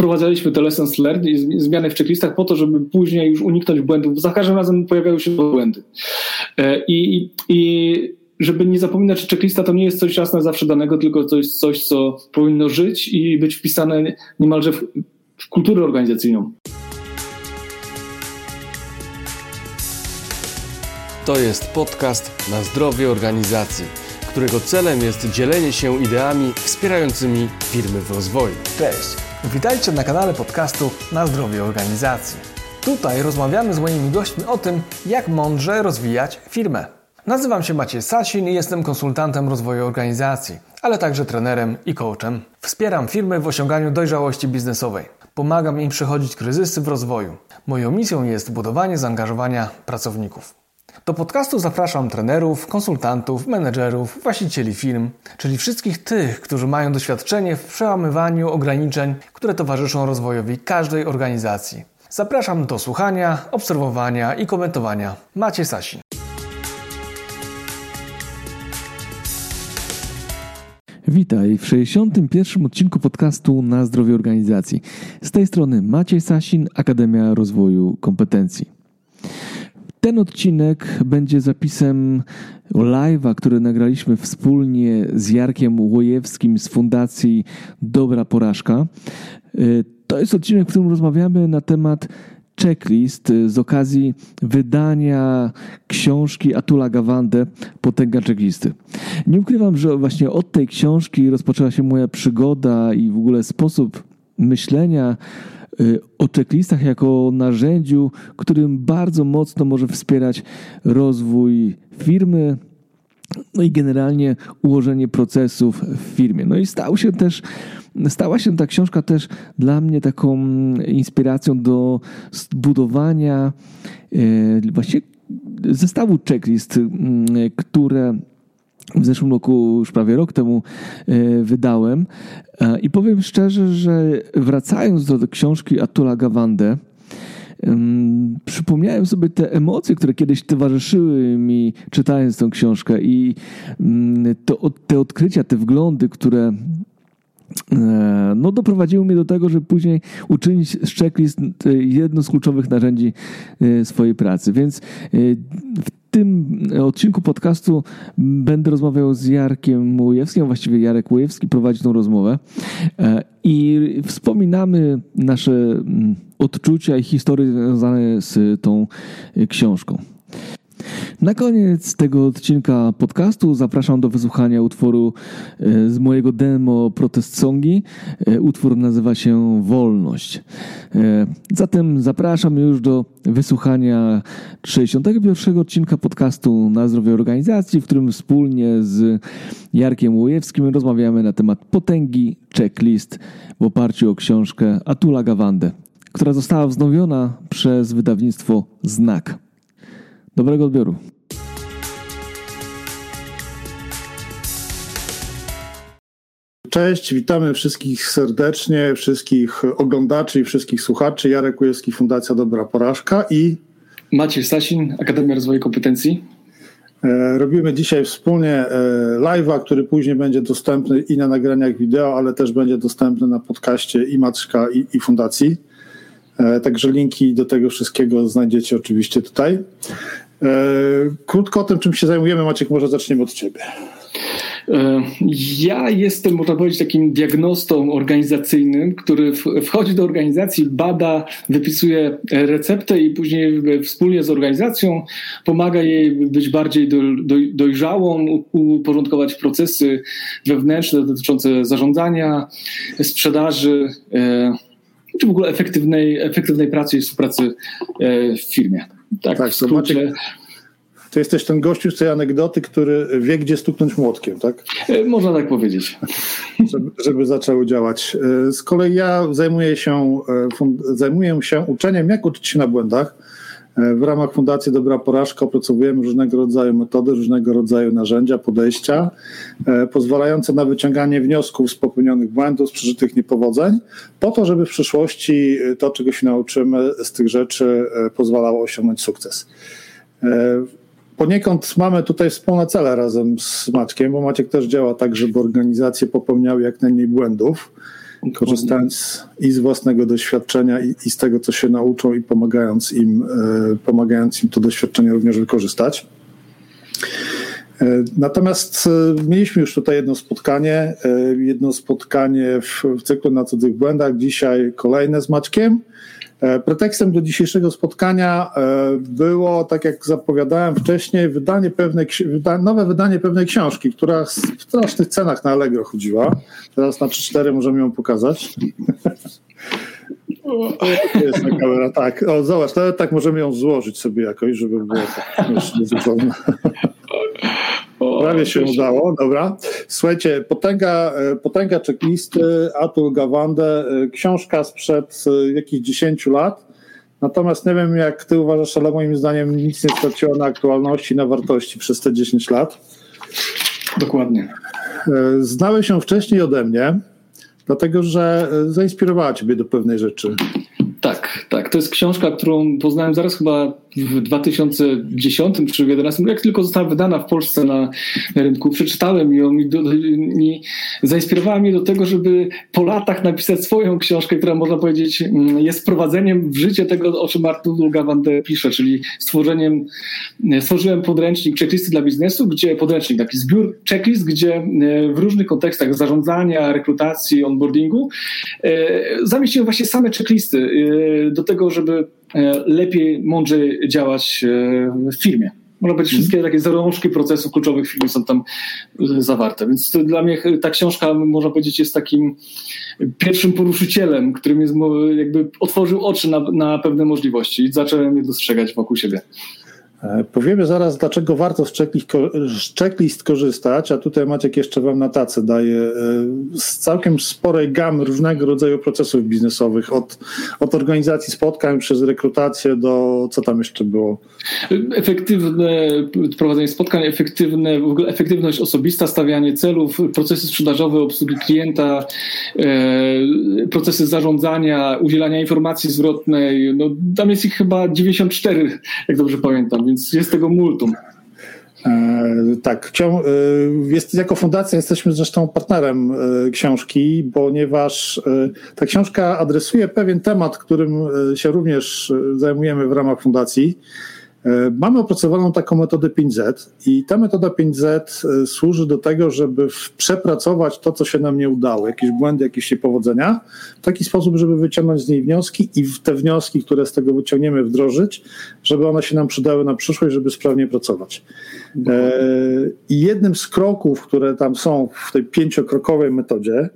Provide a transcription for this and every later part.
wprowadzaliśmy te lessons learned i zmiany w checklistach po to, żeby później już uniknąć błędów. Za każdym razem pojawiały się błędy. E, I, i żeby nie zapominać, że checklista to nie jest coś jasne zawsze danego, tylko jest coś, co powinno żyć i być wpisane niemalże w, w kulturę organizacyjną. To jest podcast na zdrowie organizacji, którego celem jest dzielenie się ideami wspierającymi firmy w rozwoju. Cześć, witajcie na kanale podcastu na zdrowie organizacji. Tutaj rozmawiamy z moimi gośćmi o tym, jak mądrze rozwijać firmę. Nazywam się Maciej Sasin i jestem konsultantem rozwoju organizacji, ale także trenerem i coachem. Wspieram firmy w osiąganiu dojrzałości biznesowej. Pomagam im przechodzić kryzysy w rozwoju. Moją misją jest budowanie zaangażowania pracowników. Do podcastu zapraszam trenerów, konsultantów, menedżerów, właścicieli firm, czyli wszystkich tych, którzy mają doświadczenie w przełamywaniu ograniczeń, które towarzyszą rozwojowi każdej organizacji. Zapraszam do słuchania, obserwowania i komentowania. Macie Sasin. Witaj w 61. odcinku podcastu na zdrowie organizacji. Z tej strony Maciej Sasin, Akademia Rozwoju Kompetencji. Ten odcinek będzie zapisem live'a, który nagraliśmy wspólnie z Jarkiem Łojewskim z Fundacji Dobra Porażka. To jest odcinek, w którym rozmawiamy na temat checklist z okazji wydania książki Atula Gawande Potęga checklisty. Nie ukrywam, że właśnie od tej książki rozpoczęła się moja przygoda i w ogóle sposób myślenia y, o checklistach jako narzędziu, którym bardzo mocno może wspierać rozwój firmy, no i generalnie ułożenie procesów w firmie. No i stał się też stała się ta książka też dla mnie taką inspiracją do budowania e, właśnie zestawu checklist, które w zeszłym roku, już prawie rok temu e, wydałem. E, I powiem szczerze, że wracając do książki Atula Gawande, przypomniałem sobie te emocje, które kiedyś towarzyszyły mi czytając tę książkę i to, te odkrycia, te wglądy, które E, no, doprowadziło mnie do tego, żeby później uczynić z checklist jedno z kluczowych narzędzi swojej pracy. Więc w tym odcinku podcastu będę rozmawiał z Jarkiem Łujewskim, a właściwie Jarek Łujewski prowadzi tą rozmowę i wspominamy nasze mm, odczucia i historie związane z tą książką. Na koniec tego odcinka podcastu zapraszam do wysłuchania utworu e, z mojego demo Protest Songi. E, utwór nazywa się Wolność. E, zatem zapraszam już do wysłuchania 61 odcinka podcastu na zdrowie organizacji, w którym wspólnie z Jarkiem Łojewskim rozmawiamy na temat potęgi checklist w oparciu o książkę Atula Gawande, która została wznowiona przez wydawnictwo Znak. Dobrego odbioru. Cześć, witamy wszystkich serdecznie, wszystkich oglądaczy i wszystkich słuchaczy. Jarek Kujewski, Fundacja Dobra Porażka i Maciej Stasin, Akademia Rozwoju Kompetencji. E, robimy dzisiaj wspólnie e, live'a, który później będzie dostępny i na nagraniach wideo, ale też będzie dostępny na podcaście i Maczka i, i Fundacji. E, także linki do tego wszystkiego znajdziecie oczywiście tutaj. Krótko o tym, czym się zajmujemy, Maciek, może zaczniemy od Ciebie. E, ja jestem, można powiedzieć, takim diagnostą organizacyjnym, który wchodzi do organizacji, bada, wypisuje receptę i później wspólnie z organizacją pomaga jej być bardziej dojrzałą, uporządkować procesy wewnętrzne dotyczące zarządzania, sprzedaży e, czy w ogóle efektywnej, efektywnej pracy i współpracy e, w firmie. Tak, tak w skrócie to jesteś ten gościu z tej anegdoty, który wie, gdzie stuknąć młotkiem, tak? E, można tak powiedzieć. Żeby, żeby zaczęło działać. E, z kolei ja zajmuję się, zajmuję się uczeniem, jak uczyć się na błędach. W ramach Fundacji Dobra Porażka opracowujemy różnego rodzaju metody, różnego rodzaju narzędzia, podejścia, pozwalające na wyciąganie wniosków z popełnionych błędów, z przeżytych niepowodzeń, po to, żeby w przyszłości to, czego się nauczymy z tych rzeczy, pozwalało osiągnąć sukces. Poniekąd mamy tutaj wspólne cele razem z Maćkiem, bo Maciek też działa tak, żeby organizacje popełniały jak najmniej błędów. Korzystając i z własnego doświadczenia, i, i z tego, co się nauczą, i pomagając im, pomagając im to doświadczenie również wykorzystać. Natomiast mieliśmy już tutaj jedno spotkanie, jedno spotkanie w, w cyklu na cudzych błędach, dzisiaj kolejne z Maćkiem. E, pretekstem do dzisiejszego spotkania e, było, tak jak zapowiadałem wcześniej, wydanie pewnej, nowe wydanie pewnej książki, która w strasznych cenach na Allegro chodziła. Teraz na 3-4 możemy ją pokazać. To jest ta kamera, tak. O, zobacz, nawet tak możemy ją złożyć sobie jakoś, żeby było tak zupełnie. Prawie się udało, dobra. Słuchajcie, potęga, e, potęga checklisty, Atul Gawande, e, książka sprzed e, jakichś 10 lat. Natomiast nie wiem, jak ty uważasz, ale moim zdaniem nic nie straciło na aktualności, na wartości przez te 10 lat. Dokładnie. Znałeś się wcześniej ode mnie, dlatego że zainspirowała ciebie do pewnej rzeczy. Tak, tak. To jest książka, którą poznałem zaraz chyba w 2010 czy 2011, jak tylko została wydana w Polsce na, rynku. Przeczytałem ją i, do, i zainspirowała mnie do tego, żeby po latach napisać swoją książkę, która można powiedzieć mm, jest wprowadzeniem w życie tego, o czym Artur Gawande pisze, czyli stworzeniem, stworzyłem podręcznik checklisty dla biznesu, gdzie podręcznik, taki zbiór checklist, gdzie e, w różnych kontekstach zarządzania, rekrutacji, onboardingu e, zamieściłem właśnie same checklisty e, do tego, żeby lepiej, mądrzej działać e, w firmie. Można powiedzieć, wszystkie mhm. takie zarążki procesów kluczowych w firmie są tam e, zawarte. Więc dla mnie ta książka, można powiedzieć, jest takim pierwszym poruszycielem, którym jest, jakby otworzył oczy na, na pewne możliwości i zacząłem je dostrzegać wokół siebie. E, powiemy zaraz, dlaczego warto z checklist, korzystać, a tutaj Maciek jeszcze Wam na tacy daje e, z całkiem sporej gamy różnego rodzaju procesów biznesowych, od, od organizacji spotkań przez rekrutację do co tam jeszcze było? Efektywne prowadzenie spotkań, efektywne, w ogóle efektywność osobista, stawianie celów, procesy sprzedażowe, obsługi klienta, e, procesy zarządzania, udzielania informacji zwrotnej. No, tam jest ich chyba 94, jak dobrze pamiętam więc jest tego multum. E, tak, e, jest, jako fundacja jesteśmy zresztą partnerem e, książki, ponieważ ta książka adresuje pewien temat, którym się również zajmujemy w ramach fundacji. E, mamy opracowaną taką metodę 5Z i ta metoda 5Z e, służy do tego, żeby przepracować to, co się nam nie udało, jakieś błędy, jakieś niepowodzenia, w taki sposób, żeby wyciągnąć z niej wnioski i te wnioski, które z tego wyciągniemy, wdrożyć, żeby one się nam przydały na przyszłość, żeby sprawnie pracować. E, I jednym z kroków, które tam są w tej pięciokrokowej metodzie,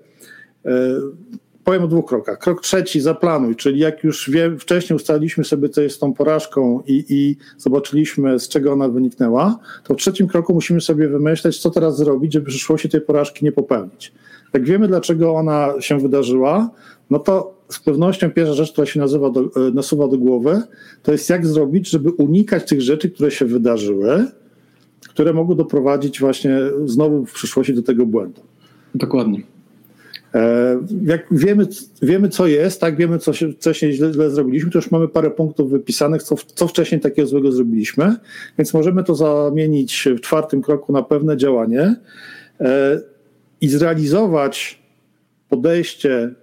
powiem o dwóch krokach. Krok trzeci, zaplanuj, czyli jak już wcześniej ustaliliśmy sobie, co jest tą porażką i, i zobaczyliśmy, z czego ona wyniknęła, to w trzecim kroku musimy sobie wymyśleć, co teraz zrobić, żeby w przyszłości tej porażki nie popełnić. Jak wiemy, dlaczego ona się wydarzyła, no to z pewnością pierwsza rzecz, która się nazywa do, e, nasuwa do głowy, to jest jak zrobić, żeby unikać tych rzeczy, które się wydarzyły, które mogą doprowadzić właśnie znowu w przyszłości do tego błędu. Dokładnie. E, jak wiemy, wiemy, co jest, tak, wiemy, co się wcześniej źle, źle zrobiliśmy, to już mamy parę punktów wypisanych, co, co wcześniej takiego złego zrobiliśmy, więc możemy to zamienić w czwartym kroku na pewne działanie e, i zrealizować podejście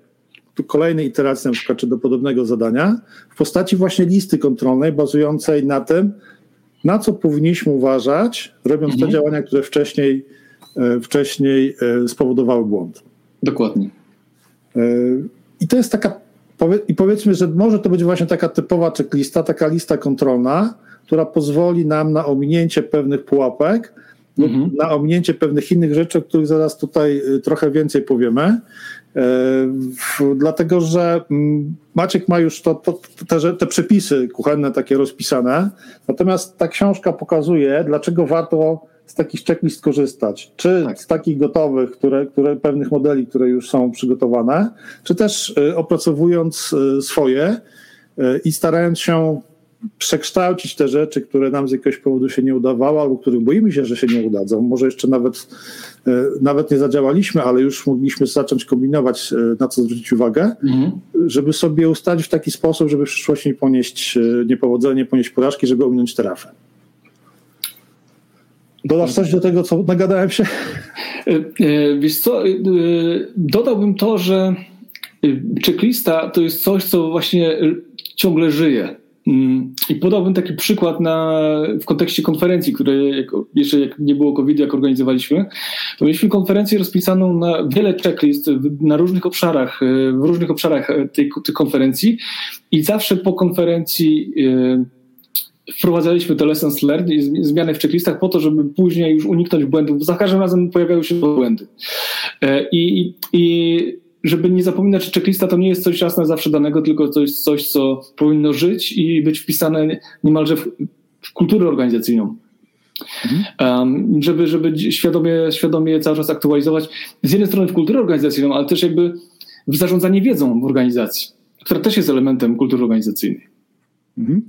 kolejnej iteracji, na przykład, czy do podobnego zadania, w postaci właśnie listy kontrolnej bazującej na tym, na co powinniśmy uważać, robiąc mhm. te działania, które wcześniej, e, wcześniej spowodowały błąd. Dokładnie. E, I to jest taka, i powiedzmy, że może to być właśnie taka typowa checklista, taka lista kontrolna, która pozwoli nam na ominięcie pewnych pułapek, mhm. na ominięcie pewnych innych rzeczy, o których zaraz tutaj y, trochę więcej powiemy. E, dlatego, że mm, Maciek ma już to, to, te, te przepisy kuchenne takie rozpisane, natomiast ta książka pokazuje, dlaczego warto z takich checklist korzystać, czy tak. z takich gotowych, które, które, pewnych modeli, które już są przygotowane, czy też y, opracowując y, swoje y, i starając się przekształcić te rzeczy, które nam z jakiegoś powodu się nie udawały, albo których boimy się, że się nie udadzą. Może jeszcze nawet, nawet nie zadziałaliśmy, ale już mogliśmy zacząć kombinować, na co zwrócić uwagę, mhm. żeby sobie ustalić w taki sposób, żeby w przyszłości nie ponieść niepowodzenia, nie ponieść porażki, żeby ominąć trafę. Dodasz coś do tego, co nagadałem się? E, e, wiesz co, e, dodałbym to, że checklista to jest coś, co właśnie ciągle żyje. Mm, I podałbym taki przykład na, w kontekście konferencji, które jak, jeszcze jak nie było COVID, jak organizowaliśmy, to mieliśmy konferencję rozpisaną na wiele checklist na różnych obszarach, w różnych obszarach tej, tej konferencji i zawsze po konferencji wprowadzaliśmy te lessons learned i zmiany w checklistach po to, żeby później już uniknąć błędów. Za każdym razem pojawiały się błędy. E, I, i żeby nie zapominać, że checklista to nie jest coś jasne zawsze danego, tylko coś, coś co powinno żyć i być wpisane niemalże w, w kulturę organizacyjną. Mhm. Um, żeby, żeby świadomie, świadomie cały czas aktualizować z jednej strony w kulturę organizacyjną, ale też jakby w zarządzanie wiedzą w organizacji, która też jest elementem kultury organizacyjnej. Mhm.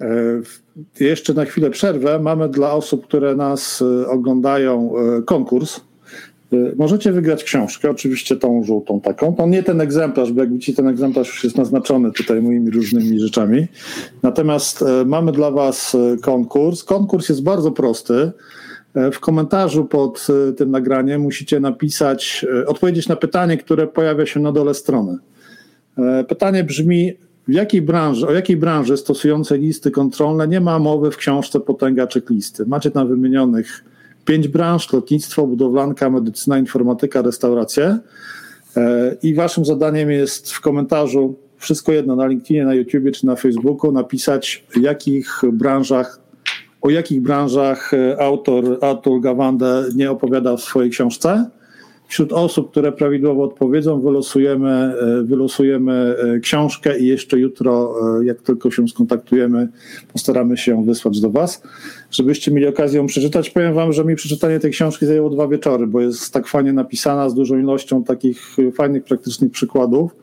E, jeszcze na chwilę przerwę. Mamy dla osób, które nas e, oglądają, e, konkurs. Możecie wygrać książkę, oczywiście tą żółtą taką. To nie ten egzemplarz, bo jak widzicie, ten egzemplarz już jest naznaczony tutaj moimi różnymi rzeczami. Natomiast mamy dla Was konkurs. Konkurs jest bardzo prosty. W komentarzu pod tym nagraniem musicie napisać, odpowiedzieć na pytanie, które pojawia się na dole strony. Pytanie brzmi: w jakiej branży, o jakiej branży stosującej listy kontrolne? Nie ma mowy w książce Potęga Checklisty. Macie tam wymienionych pięć branż, lotnictwo, budowlanka, medycyna, informatyka, restauracje. E, i waszym zadaniem jest w komentarzu wszystko jedno na LinkedInie, na YouTubie czy na Facebooku napisać w jakich branżach, o jakich branżach e, autor Atul Gawande nie opowiada w swojej książce Wśród osób, które prawidłowo odpowiedzą, wylosujemy, e, wylosujemy e, książkę i jeszcze jutro, e, jak tylko się skontaktujemy, postaramy się wysłać do Was, żebyście mieli okazję ją przeczytać. Powiem Wam, że mi przeczytanie tej książki zajęło dwa wieczory, bo jest tak fajnie napisana, z dużą ilością takich fajnych, praktycznych przykładów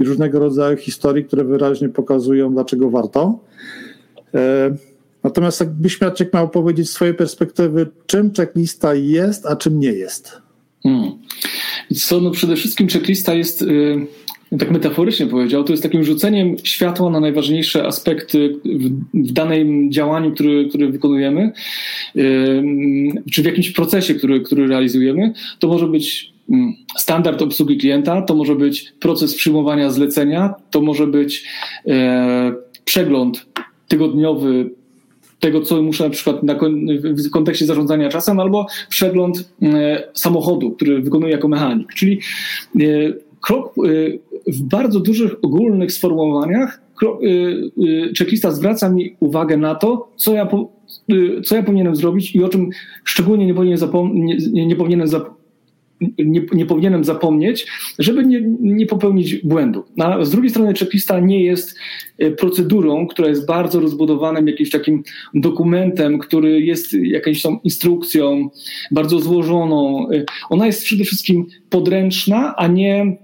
i różnego rodzaju historii, które wyraźnie pokazują, dlaczego warto. Natomiast jakbyś Maciek miał powiedzieć z swojej perspektywy, czym checklista jest, a czym nie jest? Hmm. Co, no przede wszystkim checklista jest, yy, tak metaforycznie powiedział, to jest takim rzuceniem światła na najważniejsze aspekty w, w danym działaniu, który, który wykonujemy, yy, czy w jakimś procesie, który, który realizujemy. To może być mm, standard obsługi klienta, to może być proces przyjmowania zlecenia, to może być e, przegląd tygodniowy tego, co muszę na przykład na, w kontekście zarządzania czasem, albo przegląd e, samochodu, który wykonuję jako mechanik. Czyli e, krok e, w bardzo dużych, ogólnych sformułowaniach checklista zwraca mi uwagę na to, co ja, co ja powinienem zrobić i o czym szczególnie nie powinienem, zapom- nie, nie powinienem zap- nie, nie, powinienem zapomnieć, żeby nie, nie popełnić błędu. A z drugiej strony checklista nie jest e, procedurą, która jest bardzo rozbudowanym jakimś takim dokumentem, który jest jakąś tą instrukcją bardzo złożoną. E, ona jest przede wszystkim podręczna, a nie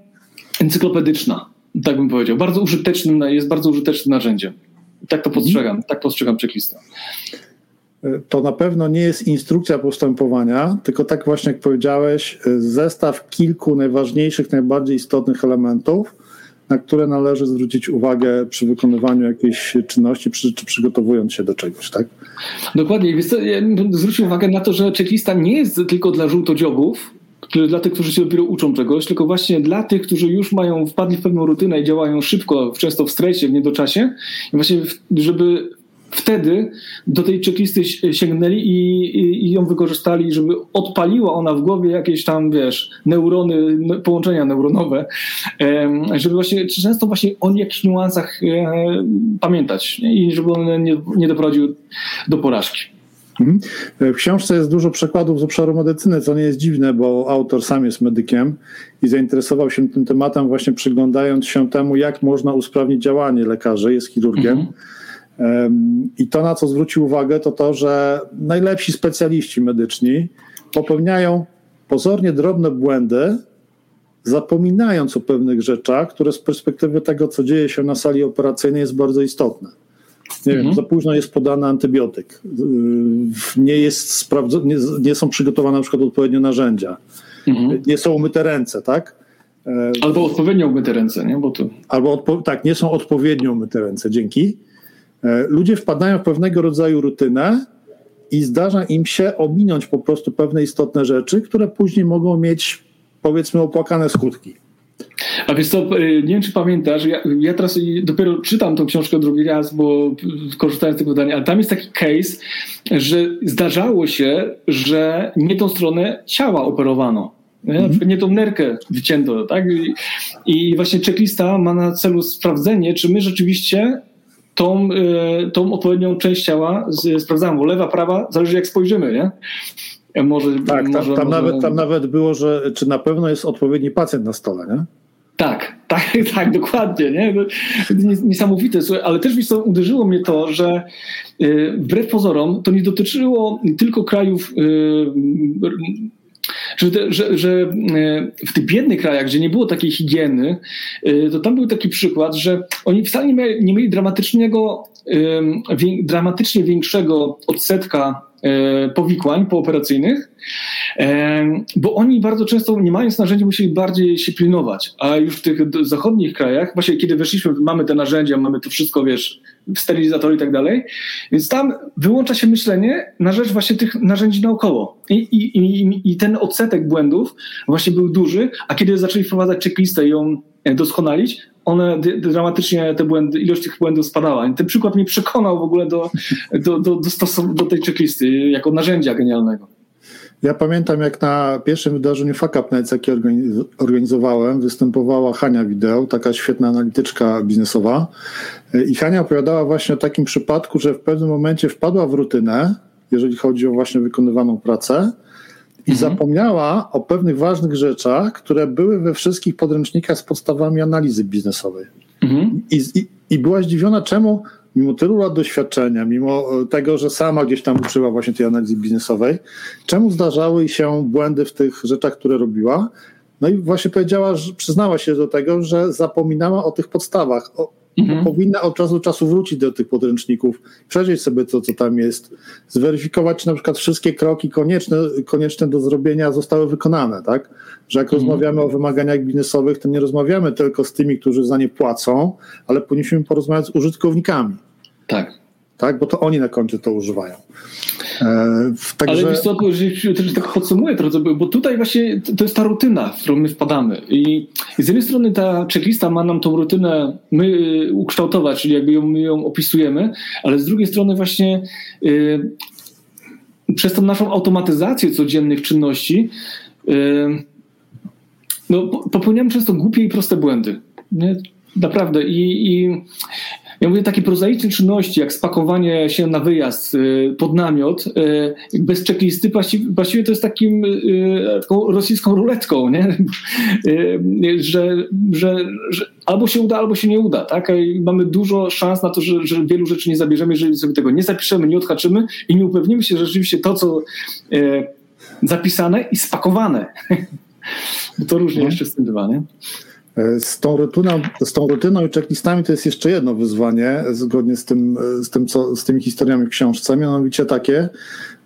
encyklopedyczna, tak bym powiedział. Bardzo użytecznym, jest bardzo użytecznym narzędziem. Tak to postrzegam, tak postrzegam checklista to na pewno nie jest instrukcja postępowania, tylko tak właśnie jak powiedziałeś, zestaw kilku najważniejszych, najbardziej istotnych elementów, na które należy zwrócić uwagę przy wykonywaniu jakiejś czynności, przy, czy przygotowując się do czegoś, tak? Dokładnie. Zwróć uwagę na to, że checklista nie jest tylko dla żółtodziobów, dla tych, którzy się dopiero uczą czegoś, tylko właśnie dla tych, którzy już mają, wpadli w pewną rutynę i działają szybko, często w stresie, w niedoczasie, i właśnie żeby wtedy do tej checklisty sięgnęli i, i, i, ją wykorzystali, żeby odpaliła ona w głowie jakieś tam, wiesz, neurony, połączenia neuronowe, żeby właśnie często właśnie o jakichś niuansach e, pamiętać i żeby on nie, nie doprowadził do porażki. Mhm. W książce jest dużo przykładów z obszaru medycyny, co nie jest dziwne, bo autor sam jest medykiem i zainteresował się tym tematem właśnie przyglądając się temu, jak można usprawnić działanie lekarzy, jest chirurgiem. Mhm i to, na co zwrócił uwagę, to to, że najlepsi specjaliści medyczni popełniają pozornie drobne błędy, zapominając o pewnych rzeczach, które z perspektywy tego, co dzieje się na sali operacyjnej, jest bardzo istotne. Nie mhm. wiem, za późno jest podany antybiotyk, yy, nie, jest sprawdzo- nie, nie są przygotowane na przykład odpowiednio narzędzia, mhm. nie są umyte ręce, tak? Albo odpowiednio umyte ręce, nie? Bo to... Albo odpo- tak, nie są odpowiednio umyte ręce, dzięki. E, ludzie wpadają w pewnego rodzaju rutynę i zdarza im się ominąć po prostu pewne istotne rzeczy, które później mogą mieć, powiedzmy, opłakane skutki. A więc to, nie wiem czy pamiętasz, ja, ja, teraz dopiero czytam tą książkę drugi raz, bo korzystając z tego pytania, ale tam jest taki case, że zdarzało się, że nie tą stronę ciała operowano. Nie? Nie tą nerkę wycięto, tak? I, I właśnie checklista ma na celu sprawdzenie, czy my rzeczywiście tą, y, tą odpowiednią część ciała sprawdzamy, bo lewa, prawa, zależy jak spojrzymy, nie? Może, tak, może, tam, tam może... Nawet, tam nawet było, że czy na pewno jest odpowiedni pacjent na stole, nie? Tak, tak, tak, dokładnie. Nie? Niesamowite, ale też mi uderzyło mnie to, że y, wbrew pozorom to nie dotyczyło tylko krajów y, że, że, że w tych biednych krajach, gdzie nie było takiej higieny, to tam był taki przykład, że oni wcale nie mieli, nie mieli dramatycznego, dramatycznie większego odsetka E, powikłań pooperacyjnych, e, bo oni bardzo często, nie mając narzędzi, musieli bardziej się pilnować. A już w tych zachodnich krajach, właśnie kiedy weszliśmy, mamy te narzędzia, mamy to wszystko, wiesz, sterylizatory i tak dalej, więc tam wyłącza się myślenie na rzecz właśnie tych narzędzi naokoło. I, i, i, i ten odsetek błędów właśnie był duży, a kiedy zaczęli wprowadzać checklistę i ją doskonalić, one dramatycznie, te błędy, ilość tych błędów spadała. I ten przykład mnie przekonał w ogóle do, do, do, do, do tej checklisty jako narzędzia genialnego. Ja pamiętam, jak na pierwszym wydarzeniu Fuck Up Nights, jakie organizowałem, występowała Hania Wideo, taka świetna analityczka biznesowa. I Hania opowiadała właśnie o takim przypadku, że w pewnym momencie wpadła w rutynę, jeżeli chodzi o właśnie wykonywaną pracę, i mhm. zapomniała o pewnych ważnych rzeczach, które były we wszystkich podręcznikach z podstawami analizy biznesowej. Mhm. I, i, I była zdziwiona, czemu mimo tylu lat doświadczenia, mimo e, tego, że sama gdzieś tam uczyła właśnie tej analizy biznesowej, czemu zdarzały się błędy w tych rzeczach, które robiła. No i właśnie powiedziała, że przyznała się do tego, że zapominała o tych podstawach, o, Mhm. Powinna od czasu do czasu wrócić do tych podręczników, przejrzeć sobie to, co tam jest, zweryfikować, czy na przykład wszystkie kroki konieczne, konieczne do zrobienia zostały wykonane, tak? Że jak mhm. rozmawiamy o wymaganiach biznesowych, to nie rozmawiamy tylko z tymi, którzy za nie płacą, ale powinniśmy porozmawiać z użytkownikami. Tak tak? bo to oni na końcu to używają. E, także... Ale wiesz co, że, że tak podsumuję trochę, bo tutaj właśnie to jest ta rutyna, w którą my wpadamy. I z jednej strony ta checklista ma nam tą rutynę my y, ukształtować, czyli jakby ją, my ją opisujemy, ale z drugiej strony właśnie y, przez tą naszą automatyzację codziennych czynności y, no, popełniamy często głupie i proste błędy. Nie? Naprawdę. I, I, ja mówię takie prozaiczne czynności, jak spakowanie się na wyjazd y, pod namiot, y, bez checklisty, właściwie to jest takim, y, taką rosyjską ruletką, nie? Że, że, że albo się uda, albo się nie uda. Tak? I mamy dużo szans na to, że, że wielu rzeczy nie zabierzemy, jeżeli sobie tego nie zapiszemy, nie odhaczymy i nie upewnimy się, że rzeczywiście to, co zapisane i spakowane. Bo to różnie mhm. jeszcze z tym bywa, nie? Z tą, rutyną, z tą rutyną i checklistami to jest jeszcze jedno wyzwanie, zgodnie z, tym, z, tym, co, z tymi historiami w książce, mianowicie takie,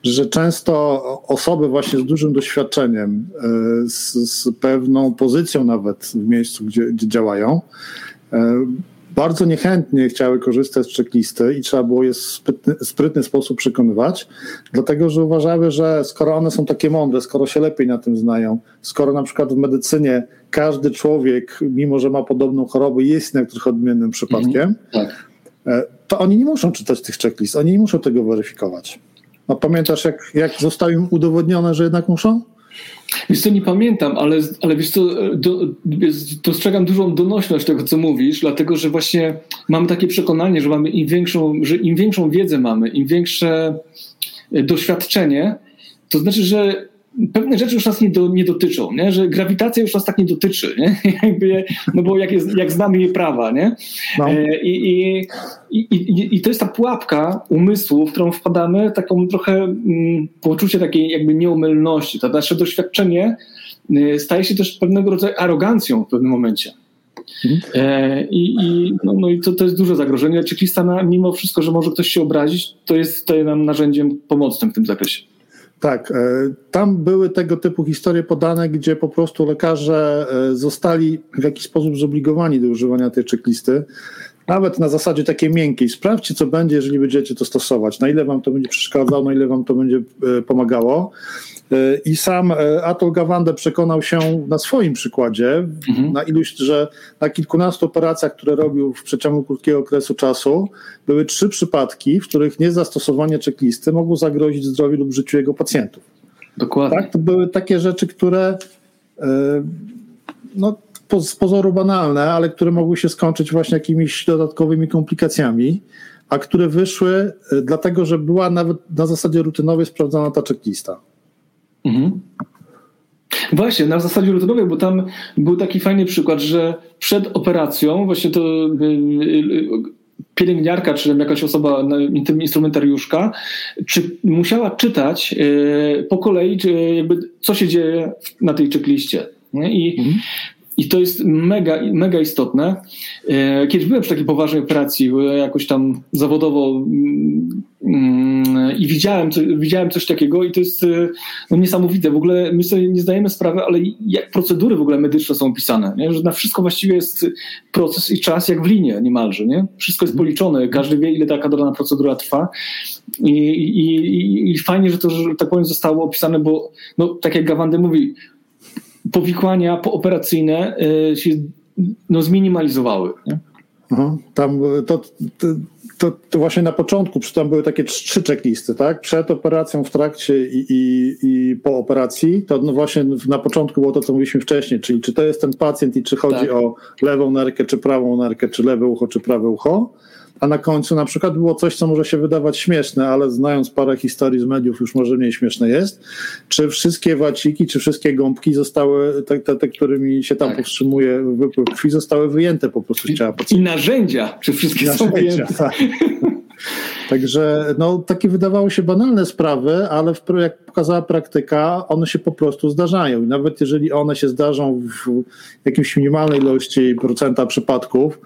że często osoby właśnie z dużym doświadczeniem, e, z, z pewną pozycją nawet w miejscu, gdzie, gdzie działają, e, bardzo niechętnie chciały korzystać z checklisty i trzeba było je w sprytny, sprytny, sposób przekonywać, dlatego że uważały, że skoro one są takie mądre, skoro się lepiej na tym znają, skoro na przykład w medycynie każdy człowiek, mimo że ma podobną chorobę, jest trochę odmiennym przypadkiem, mhm, tak. E, to oni nie muszą czytać tych checklist, oni nie muszą tego weryfikować. A pamiętasz, jak, jak zostało im udowodnione, że jednak muszą? Wiesz co, nie pamiętam, ale, ale wiesz co, do, dostrzegam dużą donośność tego, co mówisz, dlatego, że właśnie mamy takie przekonanie, że mamy im większą, że im większą wiedzę mamy, im większe doświadczenie, to znaczy, że pewne rzeczy już nas nie, do, nie dotyczą, nie? że grawitacja już nas tak nie dotyczy, nie? Jakby, no bo jak, jest, jak znamy jej prawa. Nie? No. E, I, i, i, I to jest ta pułapka umysłu, w którą wpadamy, taką trochę mm, poczucie takiej jakby nieomylności. To nasze doświadczenie y, staje się też pewnego rodzaju arogancją w pewnym momencie. Mhm. E, I, i, no, no, i to, to jest duże zagrożenie. Checklista, mimo wszystko, że może ktoś się obrazić, to jest to nam narzędziem pomocnym w tym zakresie. Tak, e, tam były tego typu historie podane, gdzie po prostu lekarze e, zostali w jakiś sposób zobligowani do używania tej checklisty. nawet na zasadzie takiej miękkiej. Sprawdźcie, co będzie, jeżeli będziecie to stosować, na ile wam to będzie przeszkadzało, na ile wam to będzie e, pomagało. E, I sam e, Atol Gawande przekonał się na swoim przykładzie, mhm. na iluś, że na kilkunastu operacjach, które robił w przeciągu krótkiego okresu czasu, były trzy przypadki, w których niezastosowanie checklisty mogło zagrozić zdrowiu lub życiu jego pacjentów. Dokładnie. Tak? To były takie rzeczy, które no, z pozoru banalne, ale które mogły się skończyć właśnie jakimiś dodatkowymi komplikacjami, a które wyszły e, dlatego, że była nawet na zasadzie rutynowej sprawdzana ta checklista. Mhm. Właśnie, na zasadzie rutynowej, bo tam był taki fajny przykład, że przed operacją właśnie to e, e, pielęgniarka, czy jakaś osoba, instrumentariuszka, czy musiała czytać po kolei, jakby co się dzieje na tej checkliście. I mhm. I to jest mega, mega istotne. Kiedyś byłem przy takiej poważnej operacji, jakoś tam zawodowo mm, i widziałem, widziałem coś takiego i to jest e, no, niesamowite. W ogóle my sobie nie zdajemy sprawy, ale jak procedury w ogóle medyczne są opisane, nie? że na wszystko właściwie jest proces i czas jak w linie niemalże. Nie? Wszystko jest policzone, każdy wie ile taka dana procedura trwa i, i, i, i fajnie, że to, że tak powiem, zostało opisane, bo no, tak jak Gawandy mówi, powikłania pooperacyjne e, się no, zminimalizowały. Nie? tam to, to, to, to, właśnie na początku, tam były takie trzy checklisty, tak? Przed operacją, w trakcie i, i, i po operacji. To no właśnie na początku było to, co mówiliśmy wcześniej, czyli czy to jest ten pacjent i czy chodzi tak. o lewą nerkę, czy prawą nerkę, czy lewe ucho, czy prawe ucho a na końcu na przykład było coś, co może się wydawać śmieszne, ale znając parę historii z mediów już może mniej śmieszne jest, czy wszystkie waciki, czy wszystkie gąbki zostały, te, te, te którymi się tam tak. powstrzymuje wypływ krwi, zostały wyjęte po prostu z ciała I narzędzia, czy wszystkie narzędzia, są wyjęte. Tak. Także no, takie wydawały się banalne sprawy, ale jak pokazała praktyka, one się po prostu zdarzają. I nawet jeżeli one się zdarzą w jakiejś minimalnej ilości procenta przypadków,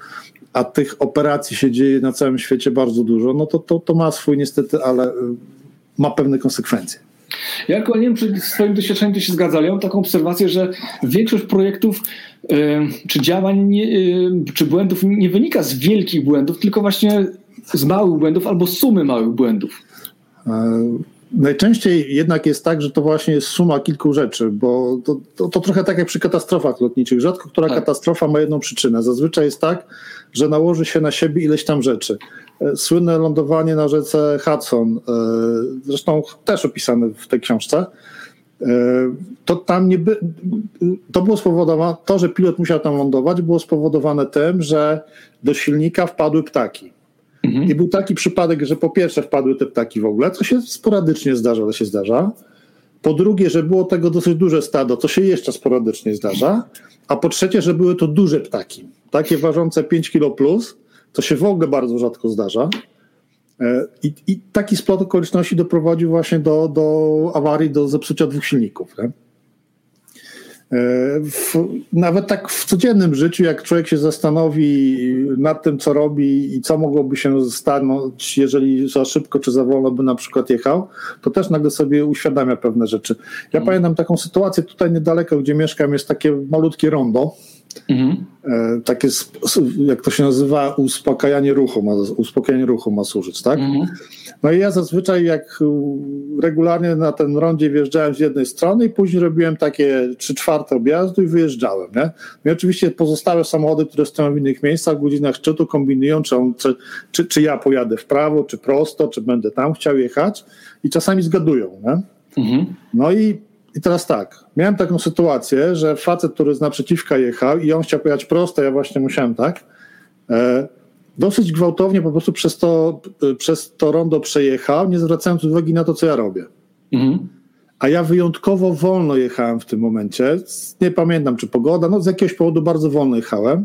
a tych operacji się dzieje na całym świecie bardzo dużo, no to, to, to ma swój niestety, ale y, ma pewne konsekwencje. Ja nie wiem, czy swoim doświadczeniem to się zgadza, ale ja mam taką obserwację, że większość projektów y, czy działań, y, czy błędów nie wynika z wielkich błędów, tylko właśnie z małych błędów albo sumy małych błędów. Najczęściej jednak jest tak, że to właśnie jest suma kilku rzeczy, bo to, to, to trochę tak jak przy katastrofach lotniczych. Rzadko która tak. katastrofa ma jedną przyczynę. Zazwyczaj jest tak, że nałoży się na siebie ileś tam rzeczy. E, słynne lądowanie na rzece Hudson, e, zresztą też opisane w tej książce, e, to tam nie by, to było spowodowane, to, że pilot musiał tam lądować, było spowodowane tym, że do silnika wpadły ptaki. Mhm. I był taki przypadek, że po pierwsze wpadły te ptaki w ogóle, co się sporadycznie zdarza, ale się zdarza. Po drugie, że było tego dosyć duże stado, co się jeszcze sporadycznie zdarza. A po trzecie, że były to duże ptaki takie ważące 5 kilo plus, to się w ogóle bardzo rzadko zdarza. E, I, I, taki splot okoliczności doprowadził właśnie do, do awarii, do zepsucia dwóch silników. Nie? E, w, nawet tak w codziennym życiu, jak człowiek się zastanowi nad tym, co robi i co mogłoby się stanąć, jeżeli za szybko czy za wolno by na przykład jechał, to też nagle sobie uświadamia pewne rzeczy. Ja hmm. pamiętam taką sytuację tutaj niedaleko, gdzie mieszkam, jest takie malutkie rondo Mhm. E, takie, jak to się nazywa, uspokajanie ruchu ma, uspokojenie ruchu ma służyć, tak? Mhm. No i ja zazwyczaj jak regularnie na ten rondzie wjeżdżałem z jednej strony i później robiłem takie trzy czwarte objazdu i wyjeżdżałem, nie? No i oczywiście pozostałe samochody, które stoją w innych miejscach, w godzinach szczytu kombinują, czy, on, czy, czy, czy ja pojadę w prawo, czy prosto, czy będę tam chciał jechać i czasami zgadują, nie? Mhm. No i i teraz tak, miałem taką sytuację, że facet, który z naprzeciwka jechał i on chciał pojechać prosto, ja właśnie musiałem tak, e, dosyć gwałtownie po prostu przez to, e, przez to rondo przejechał, nie zwracając uwagi na to, co ja robię. Mhm. A ja wyjątkowo wolno jechałem w tym momencie. Nie pamiętam, czy pogoda, no z jakiegoś powodu bardzo wolno jechałem,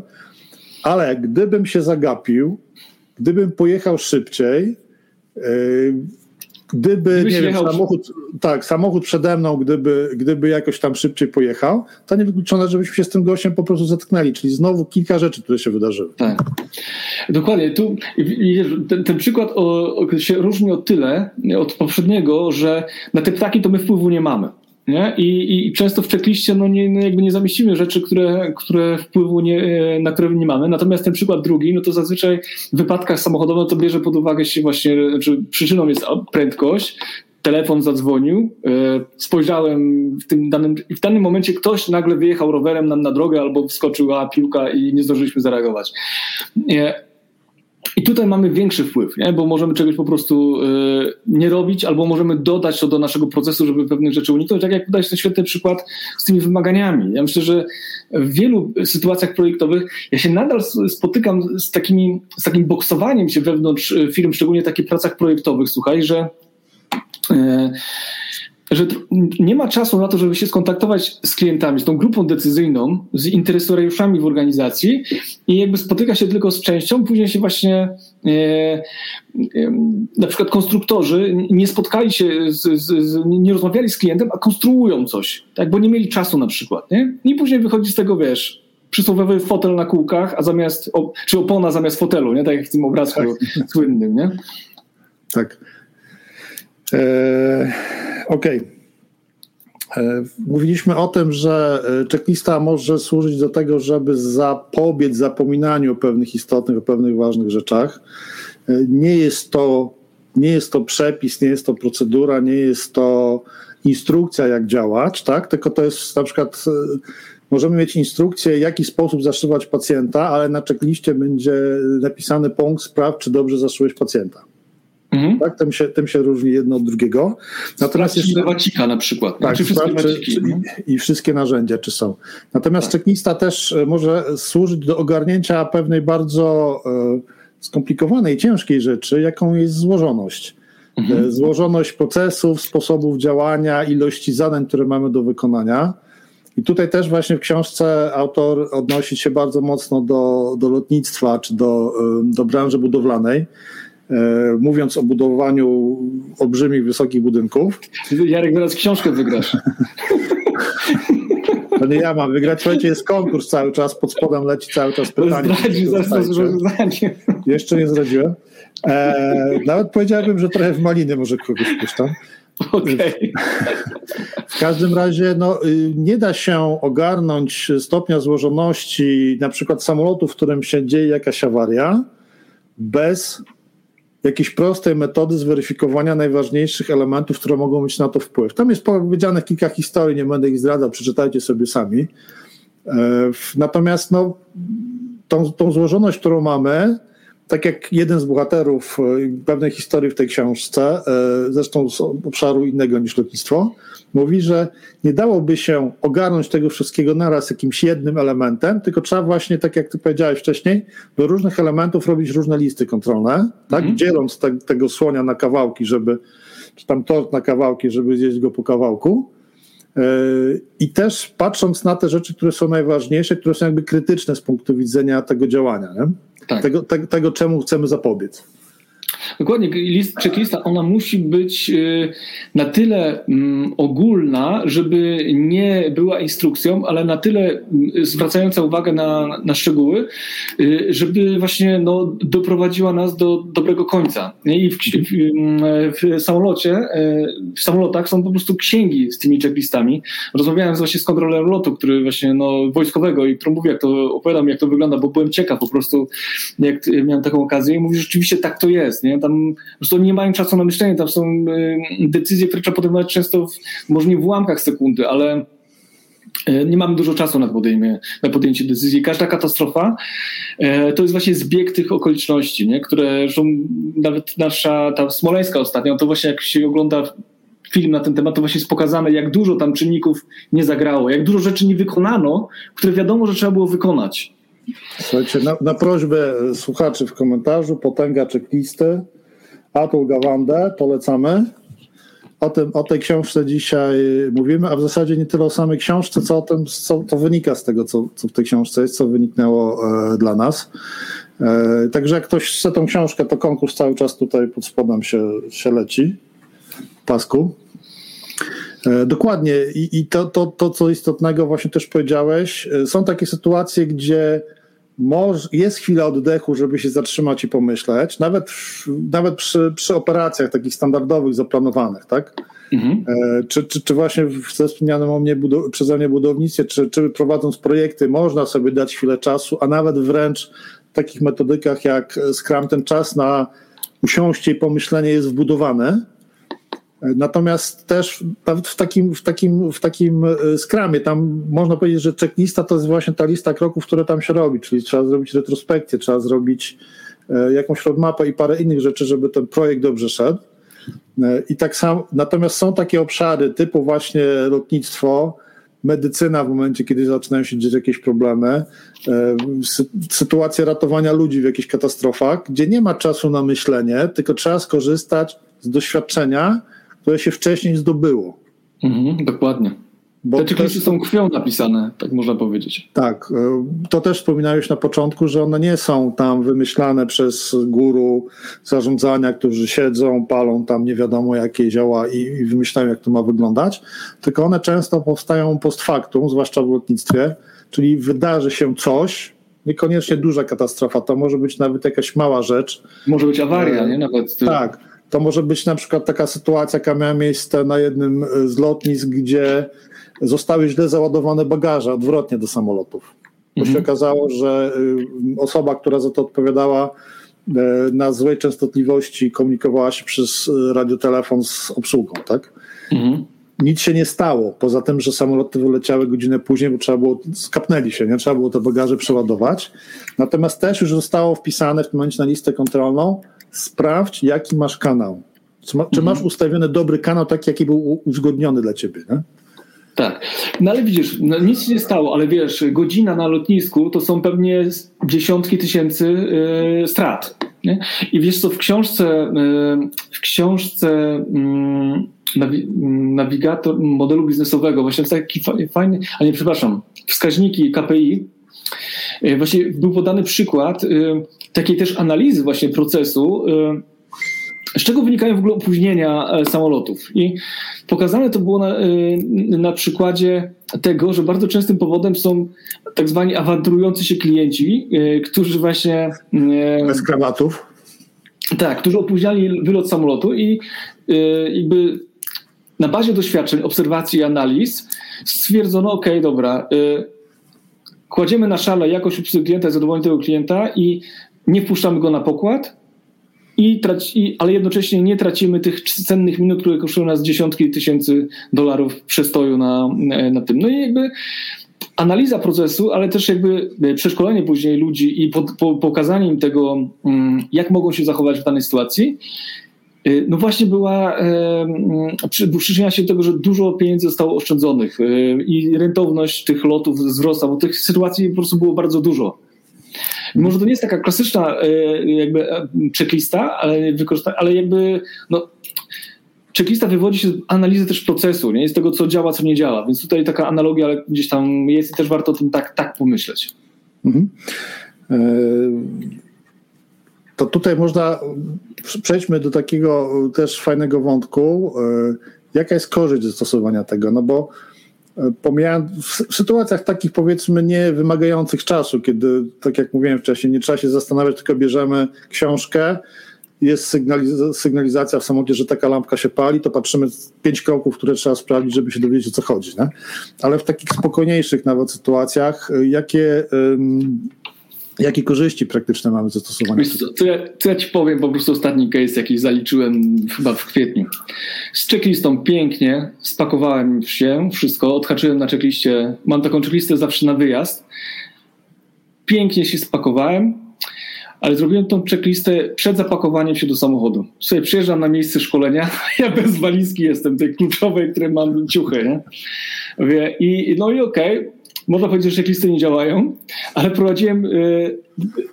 ale gdybym się zagapił, gdybym pojechał szybciej, Gdyby nie wiem, samochód, tak, samochód przede mną, gdyby, gdyby jakoś tam szybciej pojechał, to niewykluczone, żebyśmy się z tym gościem po prostu zetknęli. Czyli znowu kilka rzeczy, które się wydarzyły. Tak. Dokładnie. Tu ten, ten przykład o, się różni o tyle od poprzedniego, że na te ptaki to my wpływu nie mamy. Nie? I, I często w checkliście no nie, no jakby nie zamieścimy rzeczy, które, które wpływu nie, e, na które nie mamy. Natomiast ten przykład drugi, no to zazwyczaj w wypadkach samochodowych to bierze pod uwagę się właśnie, znaczy przyczyną jest prędkość, telefon zadzwonił, e, spojrzałem w tym danym, w danym momencie ktoś nagle wyjechał rowerem nam na drogę albo wskoczyła piłka i nie zdążyliśmy zareagować. I tutaj mamy większy wpływ, nie? bo możemy czegoś po prostu y, nie robić, albo możemy dodać to do naszego procesu, żeby pewnych rzeczy uniknąć. Tak jak podałeś ten świetny przykład z tymi wymaganiami. Ja myślę, że w wielu sytuacjach projektowych ja się nadal spotykam z, takimi, z takim boksowaniem się wewnątrz y, firm, szczególnie w takich pracach projektowych, słuchaj, że. Y, że nie ma czasu na to, żeby się skontaktować z klientami, z tą grupą decyzyjną, z interesariuszami w organizacji i jakby spotyka się tylko z częścią, później się właśnie e, e, na przykład konstruktorzy nie spotkali się, z, z, z, nie rozmawiali z klientem, a konstruują coś, tak, bo nie mieli czasu na przykład, nie? I później wychodzi z tego, wiesz, przysłowiowy fotel na kółkach, a zamiast, czy opona zamiast fotelu, nie? Tak jak w tym obrazku tak. słynnym, nie? Tak. Eee Okej. Okay. E, mówiliśmy o tym, że e, checklista może służyć do tego, żeby zapobiec zapominaniu o pewnych istotnych, o pewnych ważnych rzeczach. E, nie jest to, nie jest to przepis, nie jest to procedura, nie jest to instrukcja, jak działać, tak? Tylko to jest na przykład możemy mieć instrukcję, w jaki sposób zaszywać pacjenta, ale na checkliście będzie napisany punkt spraw, czy dobrze zaszyłeś pacjenta. Mhm. Tak, tym się, tym się różni jedno od drugiego. Natomiast jeszcze wacika na przykład. Tak, czy wszystkie czy, czy, I wszystkie narzędzia, czy są. Natomiast tak. też e, może służyć do ogarnięcia pewnej bardzo e, skomplikowanej, ciężkiej rzeczy, jaką jest złożoność. Mhm. E, złożoność procesów, sposobów działania, ilości zadań, które mamy do wykonania. I tutaj też właśnie w książce autor odnosi się bardzo mocno do, do lotnictwa czy do, do branży budowlanej mówiąc o budowaniu olbrzymich, wysokich budynków. Jarek, teraz książkę wygrasz. To nie ja mam wygrać. Słuchajcie, jest konkurs cały czas, pod spodem leci cały czas pytanie. Zdradzi, zaraz Jeszcze nie zdradziłem. E, nawet powiedziałbym, że trochę w maliny może kogoś puszczam. Okay. W każdym razie no, y, nie da się ogarnąć stopnia złożoności na przykład samolotu, w którym się dzieje jakaś awaria, bez jakiejś prostej metody zweryfikowania najważniejszych elementów, które mogą mieć na to wpływ. Tam jest powiedziane kilka historii, nie będę ich zdradzał, przeczytajcie sobie sami. E, natomiast no, tą, tą złożoność, którą mamy, tak jak jeden z bohaterów e, pewnej historii w tej książce, e, zresztą z obszaru innego niż lotnictwo, mówi, że nie dałoby się ogarnąć tego wszystkiego naraz jakimś jednym elementem, tylko trzeba właśnie, tak jak ty powiedziałeś wcześniej, do różnych elementów robić różne listy kontrolne, tak? Mhm. Dzieląc te, tego słonia na kawałki, żeby, czy tam tort na kawałki, żeby zjeść go po kawałku. E, I też patrząc na te rzeczy, które są najważniejsze, które są jakby krytyczne z punktu widzenia tego działania, tak. tego, te, tego, czemu chcemy zapobiec. Dokładnie, list, checklista, ona musi być y, na tyle mm, ogólna, żeby nie była instrukcją, ale na tyle mm, zwracająca uwagę na, na szczegóły, y, żeby właśnie no, doprowadziła nas do dobrego końca. I w, w, w samolocie, y, w samolotach są po prostu księgi z tymi checklistami. Rozmawiałem właśnie z kontrolerem lotu, który właśnie no, wojskowego i który mówi, jak to opowiadam, jak to wygląda, bo byłem ciekaw po prostu, jak miałem taką okazję i mówi, że rzeczywiście tak to jest, nie? Tam po prostu nie mają czasu na myślenie, tam są y, decyzje, które trzeba podejmować często w, może nie w ułamkach sekundy, ale y, nie mamy dużo czasu na, podejmie, na podjęcie decyzji. Każda katastrofa y, to jest właśnie zbieg tych okoliczności, nie? które nawet nasza ta smoleńska ostatnio, to właśnie jak się ogląda film na ten temat, to właśnie jest pokazane, jak dużo tam czynników nie zagrało, jak dużo rzeczy nie wykonano, które wiadomo, że trzeba było wykonać. Słuchajcie, na, na prośbę słuchaczy w komentarzu, potęga checklisty, Atul Gawande, polecamy. O, tym, o tej książce dzisiaj mówimy, a w zasadzie nie tyle o samej książce, co o tym, co to wynika z tego, co, co w tej książce jest, co wyniknęło e, dla nas. E, także jak ktoś chce tą książkę, to konkurs cały czas tutaj pod spodem się, się leci pasku. E, dokładnie i, i to, to, to, co istotnego właśnie też powiedziałeś, e, są takie sytuacje, gdzie jest chwila oddechu, żeby się zatrzymać i pomyśleć, nawet, nawet przy, przy operacjach takich standardowych, zaplanowanych, tak? Mhm. E, czy, czy, czy właśnie w wspomnianym o mnie budow- przeze mnie budownictwie, czy, czy prowadząc projekty można sobie dać chwilę czasu, a nawet wręcz w takich metodykach jak Scrum ten czas na usiąście i pomyślenie jest wbudowane. E, natomiast też w takim, w takim, w takim skramie, tam można powiedzieć, że checklista to jest właśnie ta lista kroków, które tam się robi, czyli trzeba zrobić retrospekcję, trzeba zrobić jakąś roadmapę i parę innych rzeczy, żeby ten projekt dobrze szedł. I tak samo, natomiast są takie obszary typu właśnie lotnictwo, medycyna w momencie, kiedy zaczynają się dziać jakieś problemy, e, sytuacja ratowania ludzi w jakichś katastrofach, gdzie nie ma czasu na myślenie, tylko trzeba skorzystać z doświadczenia, które się wcześniej zdobyło. Mhm, dokładnie. Bo Te checklisty są krwią napisane, tak można powiedzieć. Tak. E, to też wspominałeś na początku, że one nie są tam wymyślane przez guru zarządzania, którzy siedzą, palą tam nie wiadomo jakie działa i, i wymyślają, jak to ma wyglądać, tylko one często powstają post factum, zwłaszcza w lotnictwie, czyli wydarzy się coś, niekoniecznie duża katastrofa, to może być nawet jakaś mała rzecz. Może być awaria, e, nie? Nawet. Tak. To może być na przykład taka sytuacja, jaka miała miejsce na jednym z lotnisk, gdzie zostały źle załadowane bagaże odwrotnie do samolotów. Bo mhm. się okazało, że y, osoba, która za to odpowiadała, y, na złej częstotliwości komunikowała się przez y, radiotelefon z obsługą, tak? Mhm. Nic się nie stało, poza tym, że samoloty wyleciały godzinę później, bo trzeba było, skapnęli się, nie? Trzeba było te bagaże przeładować. Natomiast też już zostało wpisane w tym momencie na listę kontrolną, sprawdź, jaki masz kanał. Czy, mhm. masz ustawiony dobry kanał, taki, jaki był uzgodniony dla ciebie, nie? Tak. No ale widzisz, no, nic się nie stało, ale wiesz, godzina na lotnisku to są pewnie dziesiątki tysięcy yy, strat. Nie? I wiesz co, w książce, yy, w książce yy, nawi nawigator modelu biznesowego, właśnie taki fajny, a nie, przepraszam, wskaźniki KPI, y, właśnie był podany przykład y, takiej też analizy właśnie procesu, y, z czego wynikają w ogóle opóźnienia e, samolotów. I pokazane to było na, e, na przykładzie tego, że bardzo częstym powodem są tak zwani awanturujący się klienci, e, którzy właśnie. Bez krawatów. Tak, którzy opóźniali wylot samolotu i jakby na bazie doświadczeń, obserwacji i analiz stwierdzono, ok, dobra, kładziemy na szale jakość obsługi klienta, zadowolenie tego klienta i nie wpuszczamy go na pokład, i traci, ale jednocześnie nie tracimy tych cennych minut, które kosztują nas dziesiątki tysięcy dolarów przestoju na, na tym. No i jakby analiza procesu, ale też jakby przeszkolenie później ludzi i po, po, pokazanie im tego, mm, jak mogą się zachować w danej sytuacji, y, no właśnie była, przyczynia się do tego, że dużo pieniędzy zostało oszczędzonych i rentowność tych lotów wzrosła, bo tych sytuacji po prostu było bardzo dużo. Może to nie jest taka klasyczna e, jakby e, checklista, ale, ale jakby no, checklista wywodzi się z analizy też procesu, nie? z tego, co działa, co nie działa. Więc tutaj taka analogia ale gdzieś tam jest i też warto o tym tak, tak pomyśleć. Mhm. E, to tutaj można, przejdźmy do takiego też fajnego wątku. Jaka jest korzyść zastosowania tego? No bo pomijając w sytuacjach takich powiedzmy nie wymagających czasu, kiedy, tak jak mówiłem wcześniej, nie trzeba się zastanawiać, tylko bierzemy książkę, jest sygnaliz sygnalizacja w samochodzie, że taka lampka się pali, to patrzymy pięć kroków, które trzeba sprawdzić, żeby się dowiedzieć o co chodzi. Nie? Ale w takich spokojniejszych nawet sytuacjach, jakie Jakie korzyści praktyczne mamy z zastosowania? Co, co, ja, co ja ci powiem, po prostu ostatni case, jaki zaliczyłem chyba w kwietniu. Z checklistą pięknie spakowałem się, wszystko, odhaczyłem na checkliście, mam taką checklistę zawsze na wyjazd. Pięknie się spakowałem, ale zrobiłem tą checklistę przed zapakowaniem się do samochodu. Sobie przyjeżdżam na miejsce szkolenia, ja bez walizki jestem, tej kluczowej, której mam ciuchy, nie? I, no i okej, okay można powiedzieć, że checklisty nie działają, ale prowadziłem y,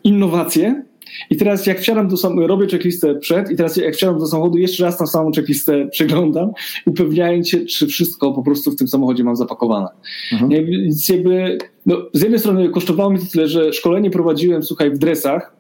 innowacje i teraz jak wsiadam do samochodu, robię checklistę przed i teraz jak wsiadam do samochodu, jeszcze raz tą samą checklistę przeglądam, upewniając się, czy wszystko po prostu w tym samochodzie mam zapakowane. Mhm. Więc jakby, no, z jednej strony kosztowało mi to tyle, że szkolenie prowadziłem, słuchaj, w dresach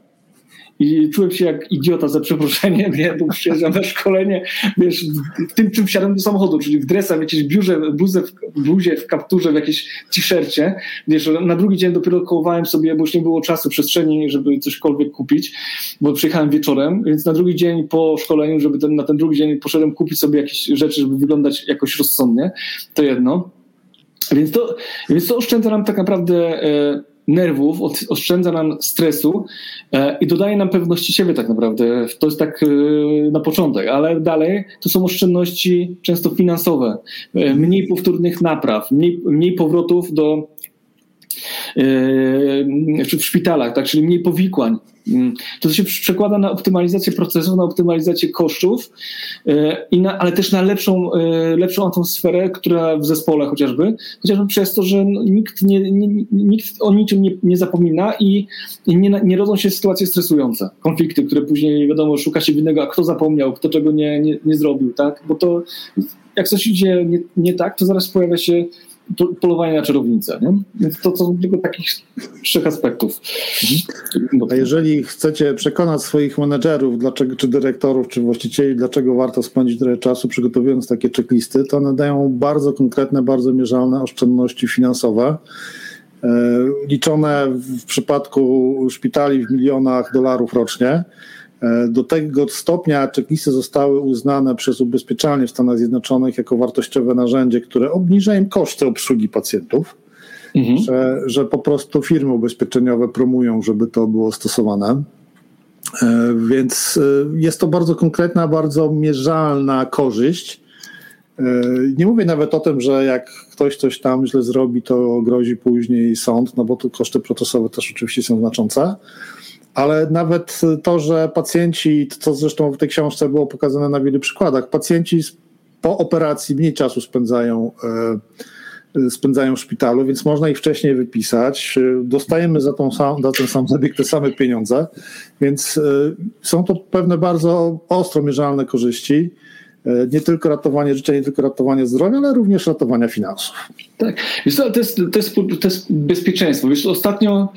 i czułem się jak idiota za przeproszeniem, nie? bo przyjeżdżam na szkolenie, wiesz, w tym czym wsiadłem do samochodu, czyli w dresach, w jakiejś biurze, bluzę, w bluzie, w kapturze, w jakiejś t-shircie, wiesz, na drugi dzień dopiero kołowałem sobie, bo już nie było czasu, przestrzeni, żeby cośkolwiek kupić, bo przyjechałem wieczorem, więc na drugi dzień po szkoleniu, żeby ten, na ten drugi dzień poszedłem kupić sobie jakieś rzeczy, żeby wyglądać jakoś rozsądnie, to jedno. Więc to, więc to oszczędza nam tak naprawdę e, nerwów, oszczędza nam stresu e, i dodaje nam pewności siebie tak naprawdę. To jest tak e, na początek, ale dalej to są oszczędności często finansowe. E, mniej powtórnych napraw, mniej, mniej powrotów do w szpitalach, tak, czyli mniej powikłań. Mm. To się przekłada na optymalizację procesów, na optymalizację kosztów, e, na, ale też na lepszą, e, lepszą atmosferę, która w zespole chociażby, chociażby przez to, że nikt, nie, nikt o niczym nie, nie zapomina i nie, nie rodzą się sytuacje stresujące, konflikty, które później wiadomo, szuka się winnego, a kto zapomniał, kto czego nie, nie, nie zrobił, tak? Bo to jak coś idzie nie, nie tak, to zaraz pojawia się polowanie na czarownicę. Nie? Więc to, są tylko takich trzech aspektów. A jeżeli chcecie przekonać swoich menedżerów dlaczego, czy dyrektorów, czy właścicieli, dlaczego warto spędzić trochę czasu przygotowując takie checklisty, to one dają bardzo konkretne, bardzo mierzalne oszczędności finansowe. E, liczone w przypadku szpitali w milionach dolarów rocznie. E, do tego stopnia checklisty zostały uznane przez ubezpieczalnie w Stanach Zjednoczonych jako wartościowe narzędzie, które obniża im koszty obsługi pacjentów, mhm. że, że po prostu firmy ubezpieczeniowe promują, żeby to było stosowane. E, więc e, jest to bardzo konkretna, bardzo mierzalna korzyść. Nie mówię nawet o tym, że jak ktoś coś tam źle zrobi, to grozi później sąd, no bo tu koszty procesowe też oczywiście są znaczące ale nawet to, że pacjenci, to zresztą w tej książce było pokazane na wielu przykładach, pacjenci po operacji mniej czasu spędzają, e, spędzają w szpitalu, więc można ich wcześniej wypisać. Dostajemy za, tą sam, za ten sam zabieg te same pieniądze, więc e, są to pewne bardzo ostro mierzalne korzyści. E, nie tylko ratowanie życia, nie tylko ratowanie zdrowia, ale również ratowania finansów. Tak, Wiesz to, jest, to, jest, to jest bezpieczeństwo. Wiesz, ostatnio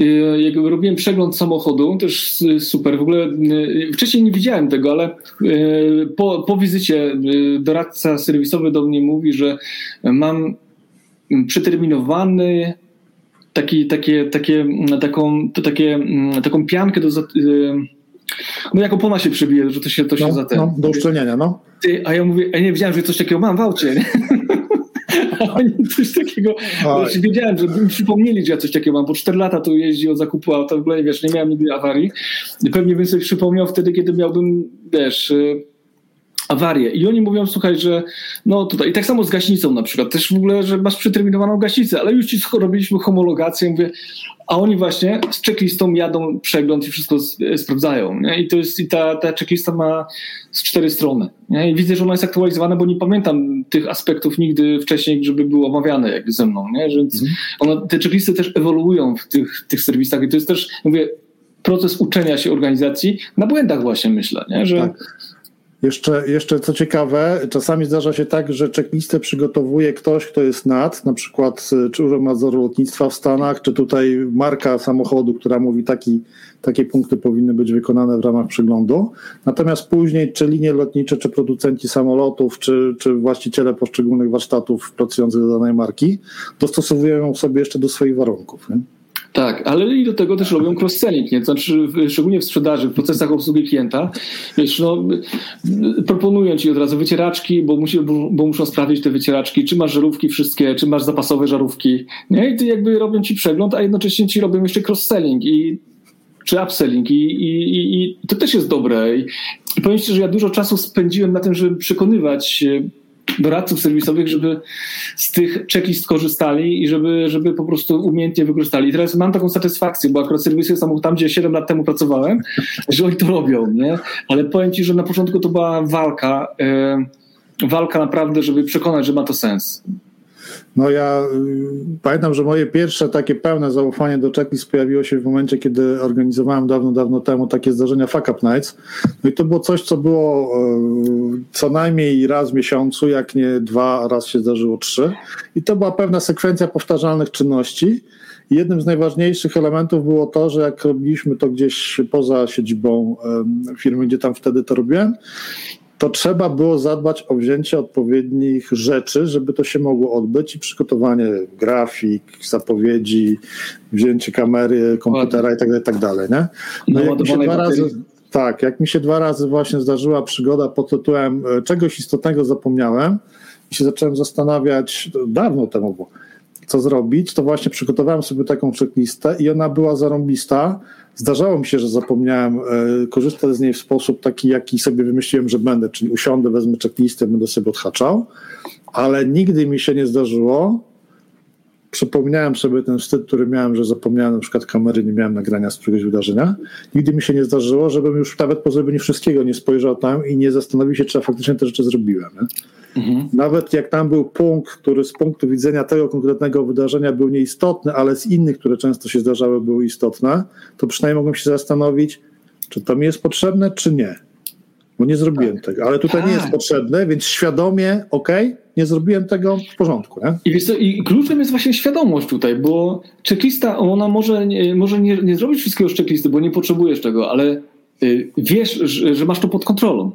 y, jak robiłem przegląd samochodu, też super, w ogóle y, wcześniej nie widziałem tego, ale y, po, po wizycie doradca serwisowy do mnie mówi, że mam przeterminowany taki, takie, takie, taką, to takie, taką piankę do no jak opona się przebije, że to się, to się no, za ten... No, do uszczelniania, no. Ty, a ja mówię, ja nie wiedziałem, że coś takiego mam w aucie, nie? A oni coś takiego, znaczy wiedziałem, że mi przypomnieli, że ja coś takiego mam, bo 4 lata tu jeździ od zakupu auta, w ogóle wiesz, nie miałem nigdy awarii. Pewnie bym sobie przypomniał wtedy, kiedy miałbym, wiesz, awarię. I oni mówią, słuchaj, że no tutaj, i tak samo z gaśnicą na przykład, też w ogóle, że masz przeterminowaną gaśnicę, ale już ci robiliśmy homologację, mówię, a oni właśnie z checklistą jadą przegląd i wszystko e, sprawdzają. Nie? I to jest, i ta, ta checklista ma z cztery strony. Nie? I widzę, że ona jest aktualizowana, bo nie pamiętam tych aspektów nigdy wcześniej, żeby były omawiane jakby ze mną. Nie? Więc mhm. ona, te checklisty też ewoluują w tych, tych serwisach i to jest też, mówię, proces uczenia się organizacji na błędach właśnie myślę, nie? że tak jeszcze, jeszcze co ciekawe, czasami zdarza się tak, że checklistę przygotowuje ktoś, kto jest nad, na przykład y, czy Urząd Nadzoru Lotnictwa w Stanach, czy tutaj marka samochodu, która mówi taki, takie punkty powinny być wykonane w ramach przeglądu. Natomiast później czy linie lotnicze, czy producenci samolotów, czy, czy właściciele poszczególnych warsztatów pracujących do danej marki dostosowują ją sobie jeszcze do swoich warunków. Nie? Tak, ale i do tego też robią cross-selling, nie? Znaczy, szczególnie w sprzedaży, w procesach obsługi klienta, wiesz, no, proponują ci od razu wycieraczki, bo, musi, bo muszą sprawdzić te wycieraczki, czy masz żarówki wszystkie, czy masz zapasowe żarówki, nie? I ty jakby robią ci przegląd, a jednocześnie ci robią jeszcze cross-selling i czy upselling i, i, i, i to też jest dobre. I, I powiem ci, że ja dużo czasu spędziłem na tym, żeby przekonywać doradców serwisowych, żeby z tych checklist korzystali i żeby, żeby po prostu umiejętnie wykorzystali. I teraz mam taką satysfakcję, bo akurat serwisy są tam, gdzie 7 lat temu pracowałem, że oni to robią, nie? Ale powiem ci, że na początku to była walka, yy, walka naprawdę, żeby przekonać, że ma to sens. No ja y, pamiętam, że moje pierwsze takie pełne zaufanie do checklist pojawiło się w momencie, kiedy organizowałem dawno, dawno temu takie zdarzenia Fuck Up Nights. No i to było coś, co było y, co najmniej raz w miesiącu, jak nie dwa, raz się zdarzyło trzy. I to była pewna sekwencja powtarzalnych czynności. jednym z najważniejszych elementów było to, że jak robiliśmy to gdzieś poza siedzibą firmy, gdzie tam wtedy to robiłem, to trzeba było zadbać o wzięcie odpowiednich rzeczy, żeby to się mogło odbyć i przygotowanie grafik, zapowiedzi, wzięcie kamery, komputera i tak dalej, tak dalej, nie? No, no jak mi się dwa razy, tak, jak mi się dwa razy właśnie zdarzyła przygoda pod tytułem e, czegoś istotnego zapomniałem i się zacząłem zastanawiać dawno temu, bo co zrobić, to właśnie przygotowałem sobie taką checklistę i ona była zarąbista. Zdarzało mi się, że zapomniałem e, korzystać z niej w sposób taki, jaki sobie wymyśliłem, że będę, czyli usiądę, wezmę checklistę, będę sobie odhaczał, ale nigdy mi się nie zdarzyło, przypomniałem sobie ten wstyd, który miałem, że zapomniałem na przykład kamery, nie miałem nagrania z któregoś wydarzenia. Nigdy mi się nie zdarzyło, żebym już nawet po zrobieniu wszystkiego nie spojrzał tam i nie zastanowił się, czy ja faktycznie te rzeczy zrobiłem. Mhm. Nawet jak tam był punkt, który z punktu widzenia tego konkretnego wydarzenia był nieistotny, ale z innych, które często się zdarzały, były istotne, to przynajmniej mogłem się zastanowić, czy to mi jest potrzebne, czy nie. Bo nie zrobiłem tak. tego. Ale tutaj tak. nie jest tak. potrzebne, więc świadomie, ok, nie zrobiłem tego w porządku. Nie? I, wiesz co, I kluczem jest właśnie świadomość tutaj, bo checklista, ona może, nie, może nie, nie zrobić wszystkiego z checklisty, bo nie potrzebujesz tego, ale y, wiesz, że, masz to pod kontrolą.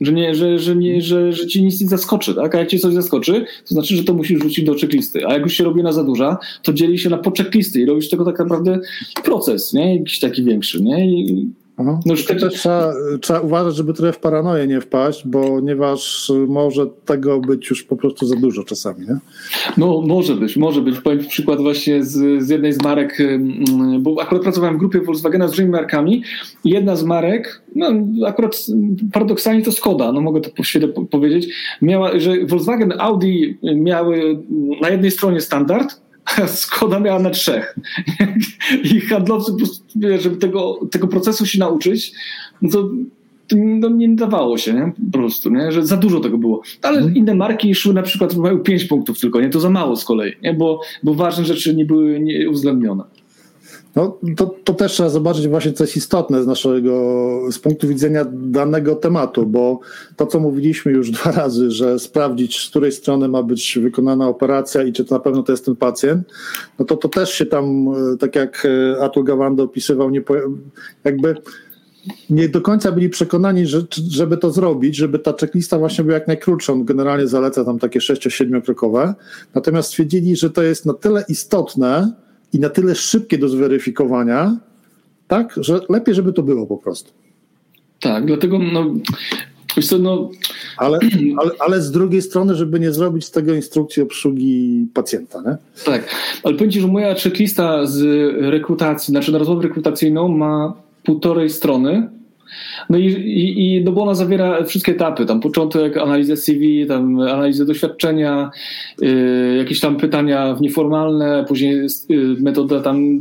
Że, nie, że, że, nie, że, że ci nic nie zaskoczy, tak? A jak cię coś zaskoczy, to znaczy, że to musisz wrzucić do checklisty. A jak już się robi na za duża, to dzieli się na podchecklisty i robisz tego tak naprawdę proces, nie? Jakiś taki większy, nie? I no, już też trzeba, trzeba uważać, żeby trochę w paranoję nie wpaść, ponieważ może tego być już po prostu za dużo czasami, nie? No, może być, może być. Powiem przykład właśnie z, z jednej z marek, bo akurat pracowałem w grupie Volkswagena z dużymi markami i jedna z marek, no akurat paradoksalnie to Skoda, no mogę to po świecie powiedzieć, miała, że Volkswagen, Audi miały na jednej stronie standard, Skoda miała na trzech. I handlowcy żeby tego, tego procesu się nauczyć, no to no nie dawało się, nie? po prostu, nie? że za dużo tego było. Ale mm. inne marki szły na przykład, mają pięć punktów tylko, nie? to za mało z kolei, nie? Bo, bo ważne rzeczy nie były nie uwzględnione. No, to, to też trzeba zobaczyć właśnie, co jest istotne z naszego, z punktu widzenia danego tematu, bo to, co mówiliśmy już dwa razy, że sprawdzić, z której strony ma być wykonana operacja i czy to na pewno to jest ten pacjent, no to to też się tam, e, tak jak e, Atul Gawande opisywał, nie, jakby nie do końca byli przekonani, że, żeby to zrobić, żeby ta checklista właśnie była jak najkrótsza. On generalnie zaleca tam takie 6-7 krokowe. Natomiast stwierdzili, że to jest na tyle istotne, i na tyle szybkie do zweryfikowania, tak, że lepiej, żeby to było po prostu. Tak, dlatego no, co, no... Ale, ale, ale z drugiej strony, żeby nie zrobić z tego instrukcji obsługi pacjenta, nie? Tak, ale powiem Ci, że moja checklista z rekrutacji, znaczy na rozmowę rekrutacyjną ma półtorej strony, no i, i, no bo ona zawiera wszystkie etapy, tam początek, analizę CV, tam analizę doświadczenia, y, jakieś tam pytania nieformalne, później y, metoda tam,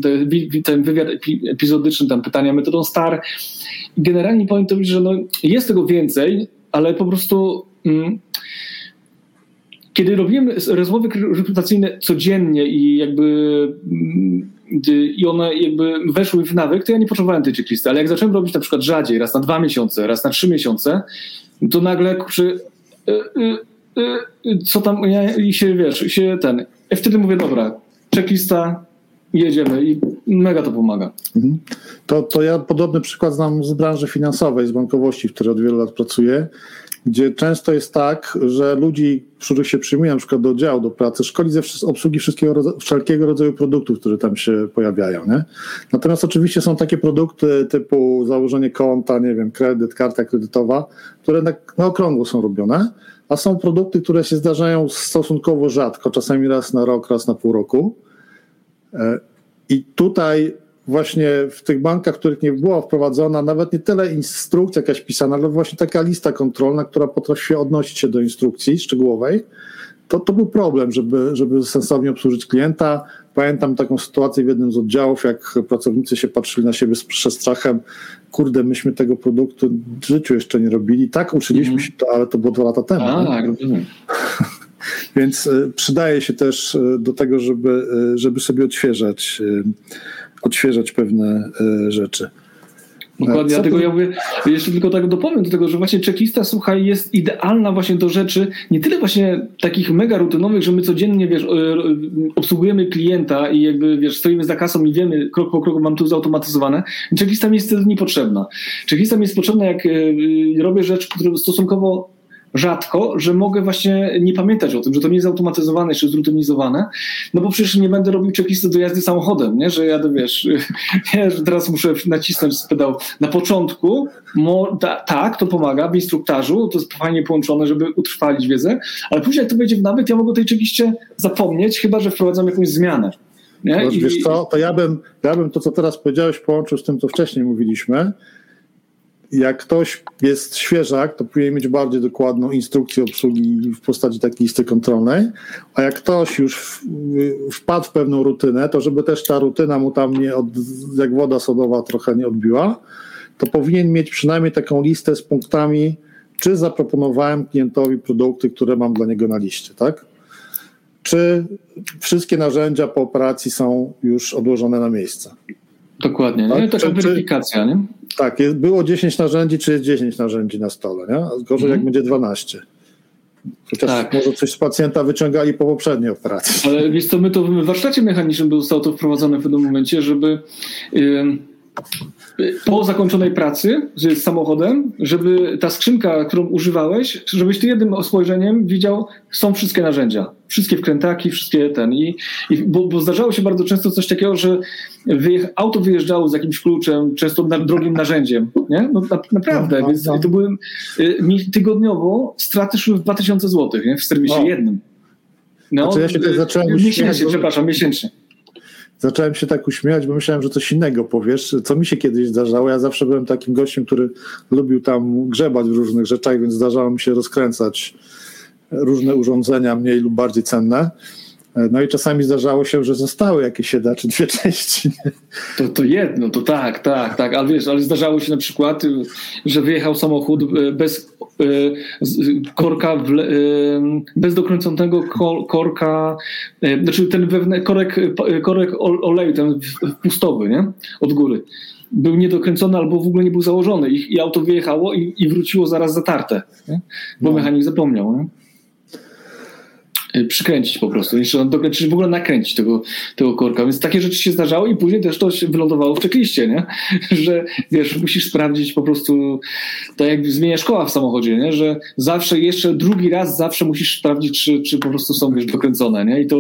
ten wywiad epizodyczny, tam pytania metodą STAR. Generalnie powiem to, że no, jest tego więcej, ale po prostu mm, kiedy robiłem rozmowy rekrutacyjne codziennie i jakby mm, i one jakby weszły w nawyk, to ja nie potrzebowałem tej checklisty, ale jak zacząłem robić na przykład rzadziej, raz na dwa miesiące, raz na trzy miesiące, to nagle przy, e, e, e, co tam, ja, i się wiesz, się ten, wtedy mówię, dobra, checklista, jedziemy i mega to pomaga. Mhm. To, to ja podobny przykład znam z branży finansowej, z bankowości, w której od wielu lat pracuję gdzie często jest tak, że ludzi, których się przyjmuje na przykład do oddziału, do pracy, szkoli ze obsługi wszystkiego, wszelkiego rodzaju produktów, które tam się pojawiają. Nie? Natomiast oczywiście są takie produkty typu założenie konta, nie wiem, kredyt, karta kredytowa, które na, na okrągło są robione, a są produkty, które się zdarzają stosunkowo rzadko, czasami raz na rok, raz na pół roku. E, I tutaj właśnie w tych bankach, w których nie była wprowadzona nawet nie tyle instrukcja jakaś pisana, ale właśnie taka lista kontrolna, która potrafi odnosić się do instrukcji szczegółowej, to, to był problem, żeby, żeby sensownie obsłużyć klienta. Pamiętam taką sytuację w jednym z oddziałów, jak pracownicy się patrzyli na siebie z przestrachem, kurde, myśmy tego produktu w życiu jeszcze nie robili. Tak, uczyliśmy mm. się to, ale to było dwa lata temu. A, tak, rozumiem. Więc y, przydaje się też y, do tego, żeby, y, żeby sobie odświeżać odświeżać pewne e, rzeczy. Dokładnie, dlatego ja mówię, jeszcze tylko tak dopowiem do tego, że właśnie checklista, słuchaj, jest idealna właśnie do rzeczy, nie tyle właśnie takich mega rutynowych, że my codziennie, wiesz, obsługujemy klienta i jakby, wiesz, stoimy za kasą i wiemy, krok po kroku mam tu zautomatyzowane. Checklista mi jest wtedy niepotrzebna. Checklista mi jest potrzebna, jak robię rzecz, która stosunkowo rzadko, że mogę właśnie nie pamiętać o tym, że to nie jest automatyzowane czy zrutynizowane, no bo przecież nie będę robił checklisty do jazdy samochodem, nie? że jadę, wiesz, nie, że teraz muszę nacisnąć pedał na początku, mo, ta, tak, to pomaga w instruktażu, to jest fajnie połączone, żeby utrwalić wiedzę, ale później jak to wejdzie w nawyk, ja mogę o tej checkliście zapomnieć, chyba, że wprowadzam jakąś zmianę. Nie? I... Wiesz co, to ja bym, ja bym to, co teraz powiedziałeś, połączył z tym, co wcześniej mówiliśmy, jak ktoś jest świeżak, to powinien mieć bardziej dokładną instrukcję obsługi w postaci takiej listy kontrolnej, a jak ktoś już wpadł w pewną rutynę, to żeby też ta rutyna mu tam nie od, jak woda sodowa trochę nie odbiła, to powinien mieć przynajmniej taką listę z punktami, czy zaproponowałem klientowi produkty, które mam dla niego na liście, tak? Czy wszystkie narzędzia po operacji są już odłożone na miejsce? Dokładnie, tak? nie? taka czy, weryfikacja, nie? Tak, jest, było 10 narzędzi, czy jest 10 narzędzi na stole, nie? Gorzej mhm. jak będzie 12. Chociaż tak. może coś z pacjenta wyciągali po poprzedniej operacji. Ale wiesz co, my to w warsztacie mechanicznym zostało to wprowadzone w pewnym momencie, żeby yy, po zakończonej pracy z samochodem, żeby ta skrzynka, którą używałeś, żebyś ty jednym spojrzeniem widział, są wszystkie narzędzia. Wszystkie wkrętaki, wszystkie ten. I, i bo, bo, zdarzało się bardzo często coś takiego, że wyjecha, auto wyjeżdżało z jakimś kluczem, często na, drogim narzędziem. Nie? No, na, naprawdę. No, Więc no. to były y, tygodniowo straty szły w 2000 zł nie? w serwisie jednym. No, znaczy ja się tutaj zacząłem miesięcznie, przepraszam, miesięcznie zacząłem się tak uśmiechać, bo myślałem, że coś innego powiesz, co mi się kiedyś zdarzało. Ja zawsze byłem takim gościem, który lubił tam grzebać w różnych rzeczach, więc zdarzało mi się rozkręcać różne urządzenia mniej lub bardziej cenne. No i czasami zdarzało się, że zostały jakieś jedna czy dwie części. To, to jedno, to tak, tak, tak, ale wiesz, ale zdarzało się na przykład, że wyjechał samochód e, bez e, korka, e, bez dokręconego korka, znaczy ten wewnętrzny korek, korek oleju, ten pustowy, nie? Od góry. Był niedokręcony albo w ogóle nie był założony i, i auto wyjechało i, i wróciło zaraz zatarte, nie? bo no. mechanik zapomniał. Nie? Y, przykręcić po prostu, jeszcze dokręcić, w ogóle nakręcić tego, tego korka. Więc takie rzeczy się zdarzały i później też to się wylądowało w czekliście, nie? Że wiesz, musisz sprawdzić po prostu, tak jak zmienia szkoła w samochodzie, nie? Że zawsze jeszcze drugi raz zawsze musisz sprawdzić, czy, czy po prostu są wiesz, dokręcone, nie? I to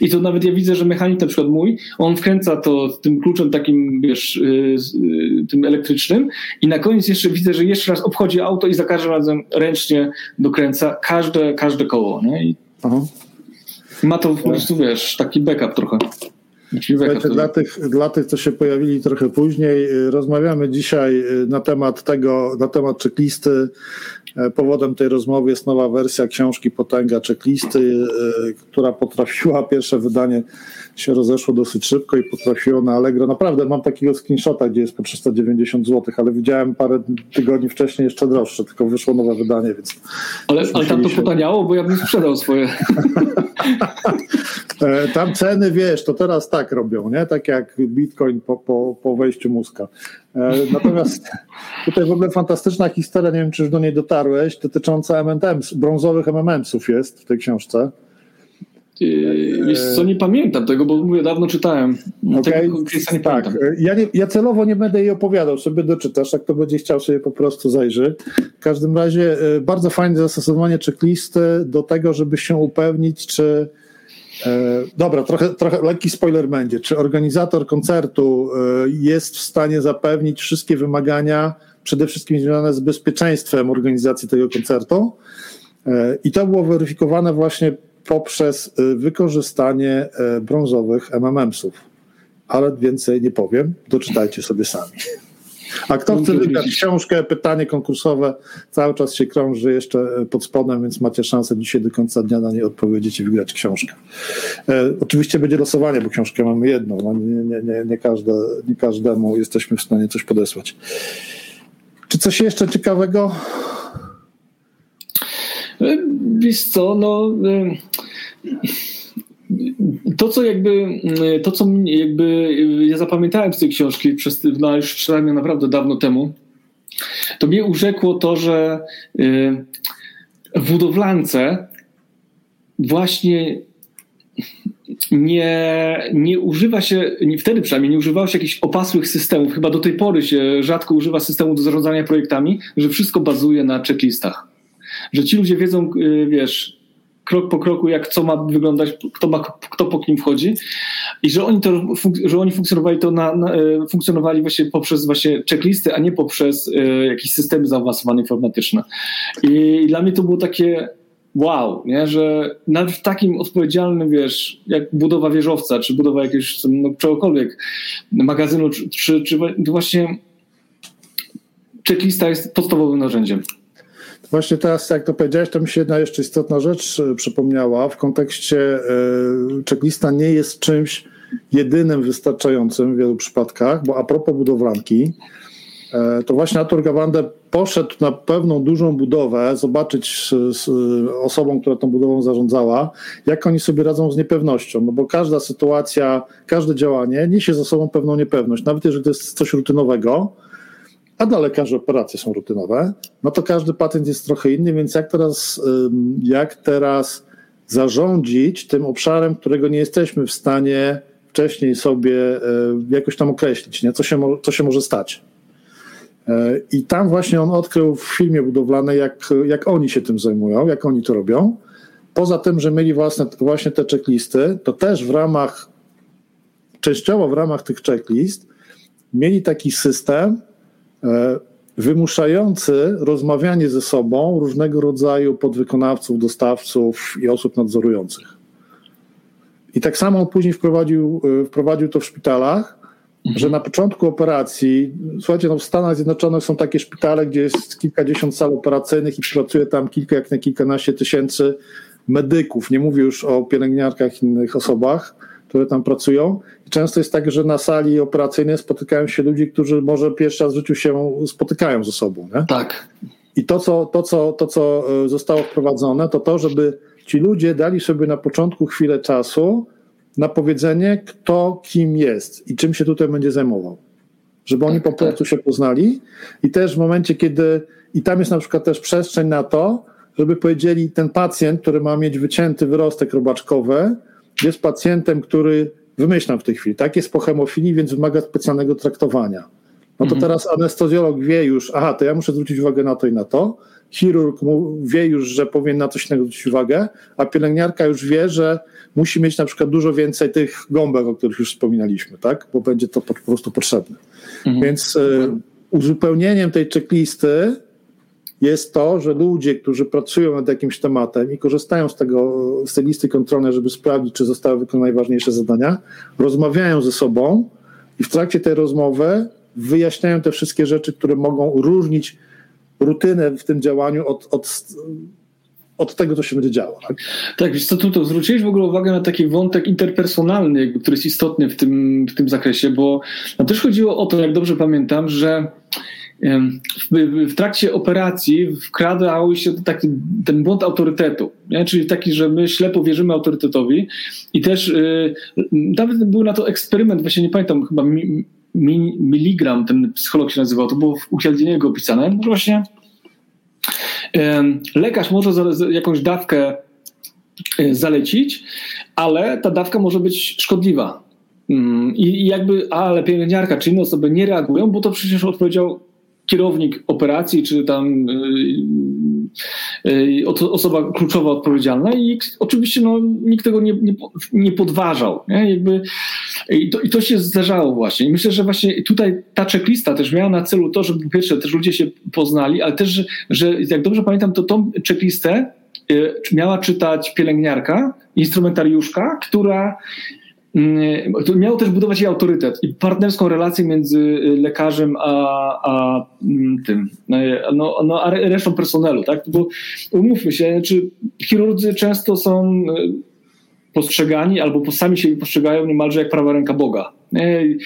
i to nawet ja widzę, że mechanik na przykład mój, on wkręca to tym kluczem takim, wiesz, yy, tym elektrycznym i na koniec jeszcze widzę, że jeszcze raz obchodzi auto i za każdym razem ręcznie dokręca każde, każde koło, nie? I ma to po prostu, wiesz, taki backup trochę. Słuchajcie, dla, tych, dla tych, co się pojawili trochę później, y, rozmawiamy dzisiaj y, na temat tego, na temat checklisty. E, powodem tej rozmowy jest nowa wersja książki Potęga Checklisty, y, która potrafiła, pierwsze wydanie się rozeszło dosyć szybko i potrafiło na Allegro. Naprawdę mam takiego screenshota, gdzie jest po 390 zł, ale widziałem parę tygodni wcześniej jeszcze droższe, tylko wyszło nowe wydanie, więc... Ale, ale tam to się... potaniało, bo ja bym sprzedał swoje. E, tam ceny, wiesz, to teraz tak robią, nie? Tak jak Bitcoin po, po, po wejściu mózga. E, natomiast tutaj w ogóle fantastyczna historia, nie wiem, czy już do niej dotarłeś, dotycząca M&M's, brązowych M&M'sów jest w tej książce. Wiesz co, nie pamiętam tego, bo mówię, dawno czytałem. Okay. nie tak, ja, nie, ja, celowo nie będę jej opowiadał, sobie doczytasz, jak to będzie chciał sobie po prostu zajrzy. W każdym razie e, bardzo fajne zastosowanie checklisty do tego, żeby się upewnić, czy e, Dobra, trochę, trochę lekki spoiler będzie. Czy organizator koncertu e, jest w stanie zapewnić wszystkie wymagania, przede wszystkim związane z bezpieczeństwem organizacji tego koncertu? I to było weryfikowane właśnie poprzez y, wykorzystanie y, brązowych MMM-sów. Ale więcej nie powiem, doczytajcie sobie sami. A kto chce wygrać książkę, pytanie konkursowe cały czas się krąży jeszcze y, pod spodem, więc macie szansę dzisiaj do końca dnia na nie odpowiedzieć i wygrać książkę. E, oczywiście będzie losowanie, bo książkę mamy jedną. No, nie, nie, nie, nie, każde, nie każdemu jesteśmy w stanie coś podesłać. Czy coś jeszcze ciekawego? Wiesz co, no to, co jakby, to, co jakby ja zapamiętałem z tej książki, przez, no już ją naprawdę dawno temu, to mnie urzekło to, że w budowlance właśnie nie, nie używa się, nie, wtedy przynajmniej nie używało się jakichś opasłych systemów. Chyba do tej pory się rzadko używa systemu do zarządzania projektami, że wszystko bazuje na checklistach. Że ci ludzie wiedzą, y, wiesz, krok po kroku, jak co ma wyglądać, kto, ma, kto po kim wchodzi i że oni, to, że oni funkcjonowali to na, na, y, funkcjonowali właśnie poprzez właśnie checklisty, a nie poprzez y, jakieś systemy zaawansowane informatyczne. I dla mnie to było takie wow, nie? że nawet w takim odpowiedzialnym, wiesz, jak budowa wieżowca, czy budowa jakiegoś, no, czegokolwiek, magazynu, czy, czy, czy właśnie checklista jest podstawowym narzędziem. Właśnie teraz, jak to powiedziałeś, to mi się jedna jeszcze istotna rzecz e, przypomniała. W kontekście e, checklista nie jest czymś jedynym wystarczającym w wielu przypadkach, bo a propos budowlanki, E, to właśnie Artur Gawande poszedł na pewną dużą budowę, zobaczyć z, osobą, która tą budową zarządzała, jak oni sobie radzą z niepewnością, no bo każda sytuacja, każde działanie niesie za sobą pewną niepewność, nawet jeżeli to jest coś rutynowego, a dla lekarzy operacje są rutynowe, no to każdy pacjent jest trochę inny, więc jak teraz, jak teraz zarządzić tym obszarem, którego nie jesteśmy w stanie wcześniej sobie e, jakoś tam określić, nie? Co, się, co się może stać. E, I tam właśnie on odkrył w filmie budowlanej, jak, jak oni się tym zajmują, jak oni to robią. Poza tym, że mieli własne, właśnie te checklisty, to też w ramach, częściowo w ramach tych checklist, mieli taki system wymuszający rozmawianie ze sobą różnego rodzaju podwykonawców, dostawców i osób nadzorujących. I tak samo później wprowadził, e, wprowadził to w szpitalach, Mhm. że na początku operacji, słuchajcie, no w Stanach Zjednoczonych są takie szpitale, gdzie jest kilkadziesiąt sal operacyjnych i pracuje tam kilka, jak nie kilkanaście tysięcy medyków. Nie mówię już o pielęgniarkach i innych osobach, które tam pracują. Często jest tak, że na sali operacyjnej spotykają się ludzie, którzy może pierwszy raz w życiu się spotykają ze sobą. Nie? Tak. I to co, to, co, to, co e, zostało wprowadzone, to to, żeby ci ludzie dali sobie na początku chwilę czasu, na powiedzenie, kto kim jest i czym się tutaj będzie zajmował. Żeby oni po tak, prostu tak. się poznali i też w momencie, kiedy, i tam jest na przykład też przestrzeń na to, żeby powiedzieli, ten pacjent, który ma mieć wycięty wyrostek robaczkowy, jest pacjentem, który, wymyślam w tej chwili, tak, jest po hemofilii, więc wymaga specjalnego traktowania. No to mhm. teraz anestezjolog wie już, aha, to ja muszę zwrócić uwagę na to i na to. Chirurg wie już, że powinien na coś innego zwrócić uwagę, a pielęgniarka już wie, że musi mieć na przykład dużo więcej tych gąbek, o których już wspominaliśmy, tak? Bo będzie to po, prostu potrzebne. Mhm. Więc y, uzupełnieniem tej checklisty jest to, że ludzie, którzy pracują nad jakimś tematem i korzystają z, tego, z tej listy kontrolnej, żeby sprawdzić, czy zostały wykonane najważniejsze zadania, rozmawiają ze sobą i w trakcie tej rozmowy wyjaśniają te wszystkie rzeczy, które mogą różnić rutynę w tym działaniu od, od od tego, co się będzie działo. Tak, tak co, tu to zwróciłeś w ogóle uwagę na taki wątek interpersonalny, jakby, który jest istotny w tym, w tym zakresie, bo no też chodziło o to, jak dobrze pamiętam, że w, w trakcie operacji wkradał się taki, ten błąd autorytetu, nie? czyli taki, że my ślepo wierzymy autorytety i też yy, nawet był na to eksperyment, właśnie nie pamiętam, chyba mi, mi, miligram ten psycholog się nazywał, to było u Cialdiniego opisane, no właśnie Lekarz może jakąś dawkę e, zalecić, ale ta dawka może być szkodliwa. Mm, I jakby, ale pielęgniarka czy inne osoby nie reagują, bo to przecież odpowiedział kierownik operacji, czy tam e, e, osoba kluczowa odpowiedzialna i oczywiście no, nikt tego nie, nie, nie podważał. Nie? Jakby, i, to, I to się zdarzało właśnie. I myślę, że właśnie tutaj ta checklista też miała na celu to, żeby pierwsze też ludzie się poznali, ale też, że, że jak dobrze pamiętam, to tą checklistę y, miała czytać pielęgniarka, instrumentariuszka, która y, miało też budować jej autorytet i partnerską relację między lekarzem a, a mm, tym, no, no, a resztą personelu, tak? Bo umówmy się, czy chirurdzy często są postrzegani albo sami siebie postrzegają niemalże jak prawa ręka Boga. I,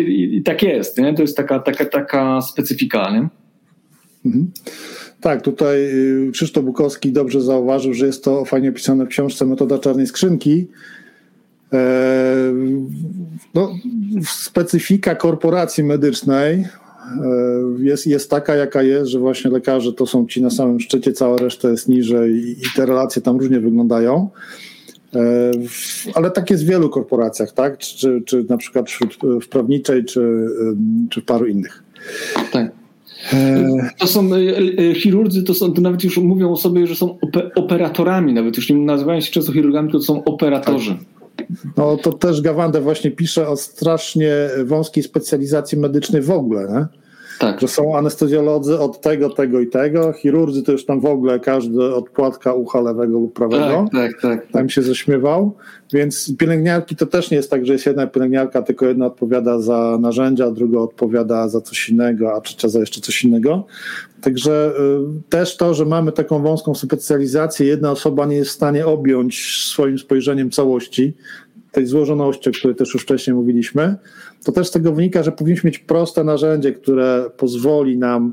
i, i tak jest. Nie? To jest taka, taka, taka specyfika. Nie? Mhm. Tak, tutaj y, Krzysztof Bukowski dobrze zauważył, że jest to fajnie opisane w książce Metoda Czarnej Skrzynki. No, specyfika korporacji medycznej jest, jest taka, jaka jest, że właśnie lekarze to są ci na samym szczycie, cała reszta jest niżej i te relacje tam różnie wyglądają. Ale tak jest w wielu korporacjach, tak? Czy, czy na przykład w prawniczej, czy, czy w paru innych. Tak. To są e, e, chirurdzy, to, są, to nawet już mówią o sobie, że są operatorami, nawet już nie nazywają się często chirurgami, to są operatorzy. Tak. No to też Gawande właśnie pisze o strasznie wąskiej specjalizacji medycznej w ogóle. Nie? Tak. Że są anestezjolodzy od tego, tego i tego, chirurdzy to już tam w ogóle każdy od płatka ucha lewego lub prawego. Tak, tak, tak. Tam się zaśmiewał. Więc pielęgniarki to też nie jest tak, że jest jedna pielęgniarka, tylko jedna odpowiada za narzędzia, druga odpowiada za coś innego, a trzecia za jeszcze coś innego. Także y, też to, że mamy taką wąską specjalizację, jedna osoba nie jest w stanie objąć swoim spojrzeniem całości, tej złożoności, o której też już wcześniej mówiliśmy, to też z tego wynika, że powinniśmy mieć proste narzędzie, które pozwoli nam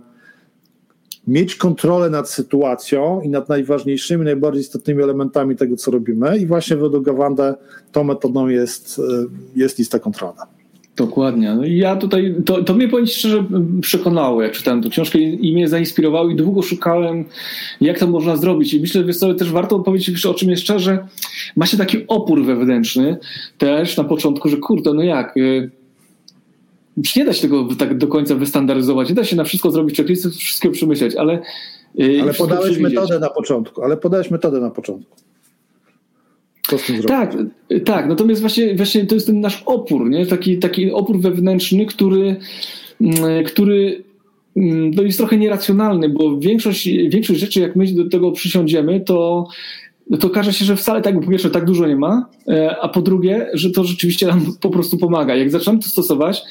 mieć kontrolę nad sytuacją i nad najważniejszymi, najbardziej istotnymi elementami tego, co robimy. I właśnie według Gawanda tą metodą jest, e, jest lista kontrolna. Dokładnie. No ja tutaj, to, to mnie powiem szczerze przekonało, jak czytałem tę książkę i, i mnie zainspirowało i długo szukałem, jak to można zrobić. I myślę, że też warto powiedzieć o czym jest szczerze, ma się taki opór wewnętrzny też na początku, że kurde, no jak, y, nie da się tego tak do końca wystandaryzować, nie da się na wszystko zrobić checklisty, wszystko przemyśleć, ale y, ale podałeś metodę na początku, ale podałeś metodę na początku. Tak, tak. Natomiast właśnie, właśnie to jest ten nasz opór, nie? Taki, taki opór wewnętrzny, który, mm, który mm, no jest trochę nieracjonalny, bo większość, większość rzeczy, jak my do tego przysiądziemy, to to okaże się, że wcale tak, po pierwsze, tak dużo nie ma, e, a po drugie, że to rzeczywiście nam po prostu pomaga. Jak zaczynamy to stosować,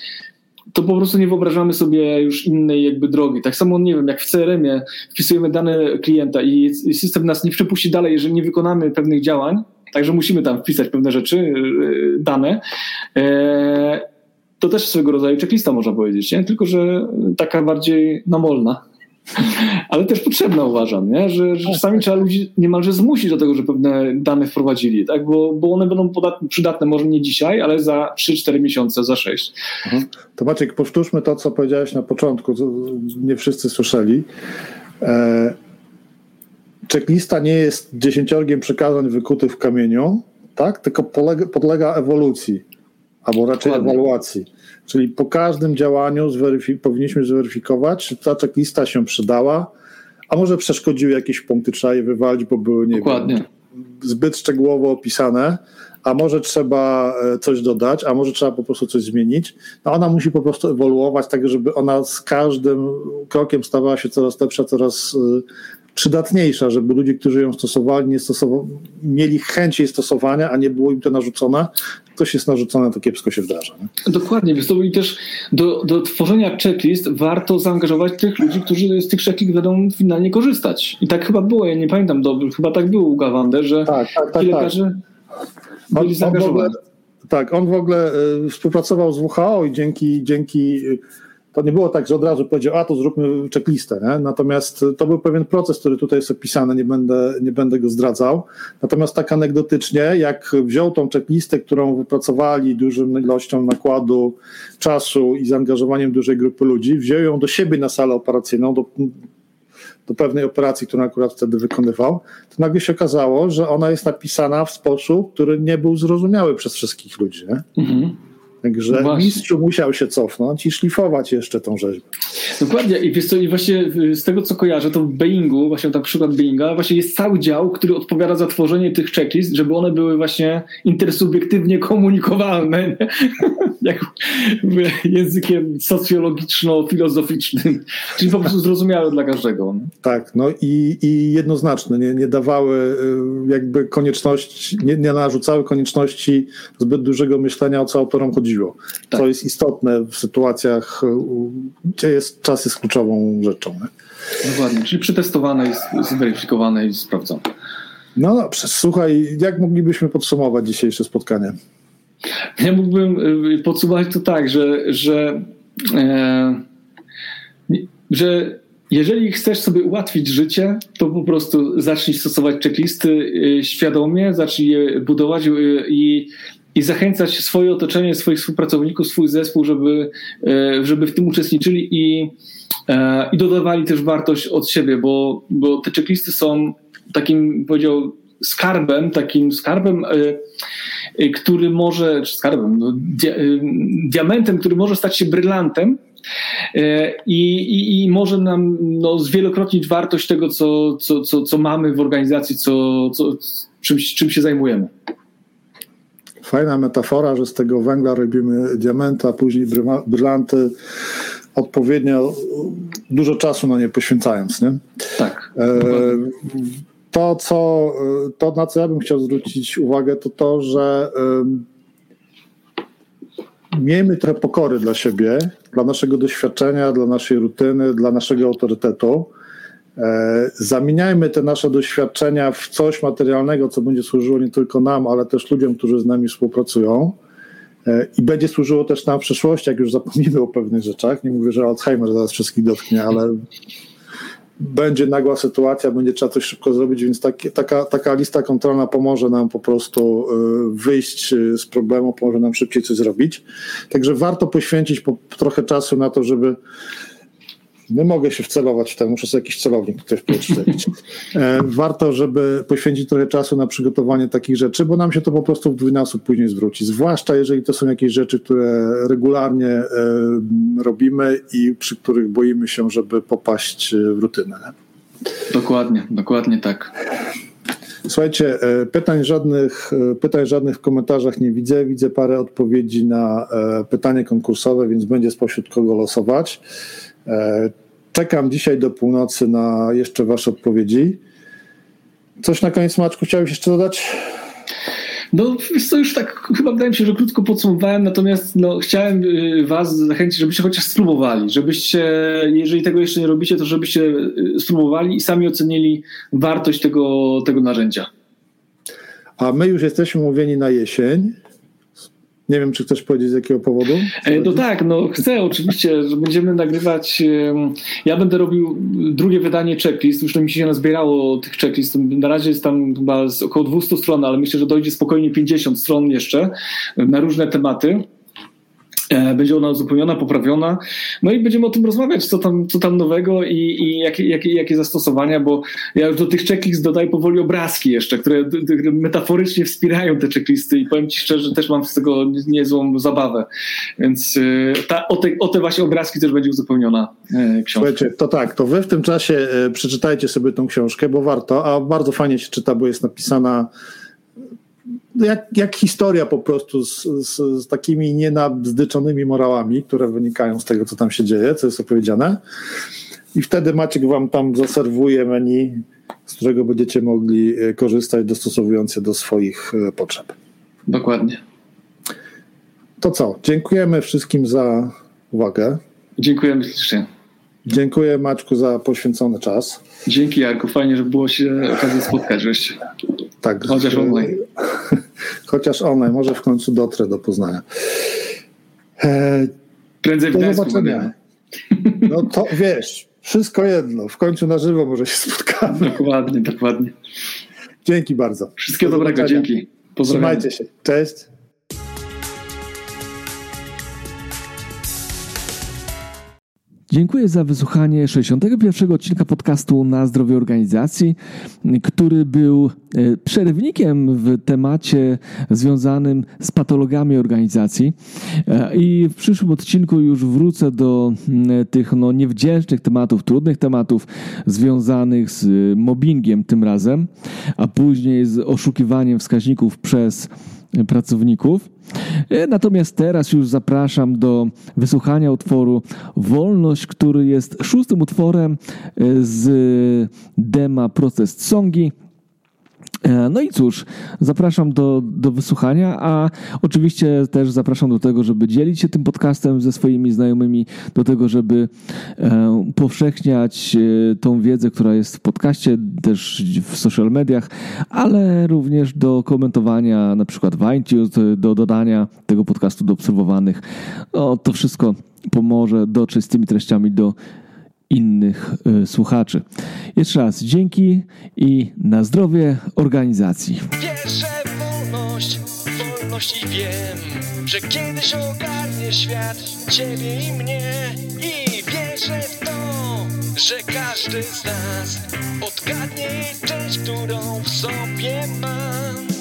to po prostu nie wyobrażamy sobie już innej jakby drogi. Tak samo, nie wiem, jak w CRM-ie wpisujemy dane klienta i system nas nie przepuści dalej, jeżeli nie wykonamy pewnych działań, Także musimy tam wpisać pewne rzeczy, y, dane. E, to też swego rodzaju checklista można powiedzieć, nie? tylko że taka bardziej namolna. Ale też potrzebna uważam, nie? Że, że czasami trzeba ludzi niemalże zmusić do tego, że pewne dane wprowadzili, tak? bo, bo one będą podatne, przydatne może nie dzisiaj, ale za 3-4 miesiące, za 6. Mhm. To Maciek, powtórzmy to, co powiedziałeś na początku, co nie wszyscy słyszeli. E checklista nie jest dziesięciorgiem przekazań wykutych w kamieniu, tak? tylko polega, podlega ewolucji, albo raczej Dokładnie. ewaluacji. Czyli po każdym działaniu zweryfik powinniśmy zweryfikować, czy ta checklista się przydała, a może przeszkodziły jakieś punkty, trzeba je wywalić, bo były nie wiem, zbyt szczegółowo opisane, a może trzeba e, coś dodać, a może trzeba po prostu coś zmienić. No ona musi po prostu ewoluować, tak żeby ona z każdym krokiem stawała się coraz lepsza, coraz e, przydatniejsza, żeby ludzie, którzy ją stosowali, nie stosowali, mieli chęć jej stosowania, a nie było im to narzucone. Ktoś jest narzucone, to kiepsko się wdarza. Nie? Dokładnie, więc to i też do, do tworzenia checklist warto zaangażować tych ludzi, którzy z tych checklist będą finalnie korzystać. I tak chyba było, ja nie pamiętam, do, chyba tak było u Gawander, że tak, tak, tak, lekarzy tak. byli zaangażowani. Tak, on w ogóle y, współpracował z WHO i dzięki, dzięki y, to nie było tak, że od razu powiedział, a to zróbmy checklistę. Nie? Natomiast to był pewien proces, który tutaj jest opisany, nie będę, nie będę go zdradzał. Natomiast tak anegdotycznie, jak wziął tą checklistę, którą wypracowali dużą ilością nakładu czasu i zaangażowaniem dużej grupy ludzi, wziął ją do siebie na salę operacyjną, do, do pewnej operacji, którą akurat wtedy wykonywał, to nagle się okazało, że ona jest napisana w sposób, który nie był zrozumiały przez wszystkich ludzi. Nie? Mhm. Także no mistrzu musiał się cofnąć i szlifować jeszcze tą rzeźbę. Dokładnie. I, wiesz co, I właśnie z tego, co kojarzę, to w Boeingu, właśnie tam przykład Boeinga, właśnie jest cały dział, który odpowiada za tworzenie tych checklist, żeby one były właśnie intersubiektywnie komunikowalne, jak językiem socjologiczno-filozoficznym, czyli po prostu zrozumiałe dla każdego. Tak, no i, i jednoznaczne, nie, nie dawały y, jakby konieczności, nie, nie narzucały konieczności zbyt dużego myślenia, o co autorom chodzi chodziło. Tak. Co jest istotne w sytuacjach, gdzie jest, czas jest kluczową rzeczą. Nie? Dokładnie, czyli przetestowane, zweryfikowane i sprawdzone. No dobrze, słuchaj, jak moglibyśmy podsumować dzisiejsze spotkanie? Ja mógłbym y, podsumować to tak, że, że, e, że jeżeli chcesz sobie ułatwić życie, to po prostu zacznij stosować checklisty y, świadomie, zacznij je budować y, i i zachęcać swoje otoczenie, swoich współpracowników, swój zespół, żeby, żeby w tym uczestniczyli i, i dodawali też wartość od siebie, bo, bo te checklisty są takim, powiedział, skarbem, takim skarbem, który może, czy skarbem, no, diamentem, który może stać się brylantem, E, I, i, i może nam no, zwielokrotnić wartość tego, co, co, co, co mamy w organizacji, co, co, czym, czym się zajmujemy. Fajna metafora, że z tego węgla robimy diamenta, później brylanty, odpowiednio dużo czasu na nie poświęcając. Nie? Tak. E, to, co, to, na co ja bym chciał zwrócić uwagę, to to, że miejmy trochę pokory dla siebie, dla naszego doświadczenia, dla naszej rutyny, dla naszego autorytetu. E, zamieniajmy te nasze doświadczenia w coś materialnego, co będzie służyło nie tylko nam, ale też ludziom, którzy z nami współpracują. E, I będzie służyło też nam w przyszłości, jak już zapomnimy o pewnych rzeczach. Nie mówię, że Alzheimer zaraz wszystkich dotknie, ale będzie nagła sytuacja, będzie trzeba coś szybko zrobić, więc taki, taka, taka lista kontrolna pomoże nam po prostu y, wyjść z problemu, pomoże nam szybciej coś zrobić. Także warto poświęcić po, trochę czasu na to, żeby nie mogę się wcelować w to, muszę sobie jakiś celownik tutaj wpięć. E, warto, żeby poświęcić trochę czasu na przygotowanie takich rzeczy, bo nam się to po prostu w dwójnasób później zwróci. Zwłaszcza jeżeli to są jakieś rzeczy, które regularnie e, robimy i przy których boimy się, żeby popaść w rutynę. Dokładnie, dokładnie tak. Słuchajcie, e, pytań żadnych, pytań żadnych w komentarzach nie widzę. Widzę parę odpowiedzi na pytanie konkursowe, więc będzie spośród kogo losować. E, czekam dzisiaj do północy na jeszcze Wasze odpowiedzi. Coś na koniec, Maczku, chciałeś jeszcze dodać? No, wiesz co, już tak chyba wydaje mi się, że krótko podsumowałem, natomiast no, chciałem y, Was zachęcić, żebyście chociaż spróbowali, żebyście, jeżeli tego jeszcze nie robicie, to żebyście y, spróbowali i sami ocenili wartość tego, tego narzędzia. A my już jesteśmy umówieni na jesień. Nie wiem, czy chcesz powiedzieć z jakiego powodu? E, no tak, no chcę oczywiście, że będziemy nagrywać. Ja będę robił drugie wydanie checklist. Już to mi się nazbierało tych checklist. Na razie jest tam chyba około 200 stron, ale myślę, że dojdzie spokojnie 50 stron jeszcze na różne tematy. E, będzie ona uzupełniona, poprawiona. No i będziemy o tym rozmawiać, co tam, co tam nowego i, i jakie, jakie, jakie zastosowania, bo ja już do tych checklist dodaję powoli obrazki jeszcze, które, które metaforycznie wspierają te checklisty i powiem Ci szczerze, też mam z tego niezłą zabawę. Więc e, ta, o, te, o te właśnie obrazki też będzie uzupełniona e, książka. Słuchajcie, to tak, to wy w tym czasie przeczytajcie sobie tą książkę, bo warto, a bardzo fajnie się czyta, bo jest napisana jak, jak historia po prostu z, z, z takimi nienabzdyczonymi morałami, które wynikają z tego, co tam się dzieje, co jest opowiedziane. I wtedy Maciek wam tam zaserwuje menu, z którego będziecie mogli e, korzystać, dostosowując je do swoich e, potrzeb. Dokładnie. To co? Dziękujemy wszystkim za uwagę. Dziękujemy ślicznie. Dziękuję Maćku za poświęcony czas. Dzięki Jarku, fajnie, że było się okazję spotkać wreszcie. Tak. Chociaż online. Chociaż online, może w końcu dotrę do Poznania. E, Prędzej w Gdańsku No to wiesz, wszystko jedno. W końcu na żywo może się spotkamy. Dokładnie, dokładnie. Dzięki bardzo. Wszystkiego do dobrego, dzięki. Trzymajcie się. Cześć. Dziękuję za wysłuchanie 61. odcinka podcastu na zdrowie organizacji, który był e, przerywnikiem w temacie związanym z patologami organizacji. E, I w przyszłym odcinku już wrócę do tych no, niewdzięcznych tematów, trudnych tematów związanych z mobbingiem tym razem, a później z oszukiwaniem wskaźników przez pracowników. E, natomiast teraz już zapraszam do wysłuchania utworu Wolność, który jest szóstym utworem e, z dema Protest Songi E, no i cóż, zapraszam do, do wysłuchania, a oczywiście też zapraszam do tego, żeby dzielić się tym podcastem ze swoimi znajomymi, do tego, żeby e, powszechniać e, tą wiedzę, która jest w podcaście, też w social mediach, ale również do komentowania na przykład w iTunes, do dodania tego podcastu do obserwowanych. No, to wszystko pomoże dotrzeć z tymi treściami do innych y, słuchaczy. Jeszcze raz dzięki i na zdrowie organizacji. wolność, wolność. wolność i wiem, że kiedyś ogarnie świat ciebie i mnie i wierzę w to, że każdy z nas odgadnie część, którą w sobie mam.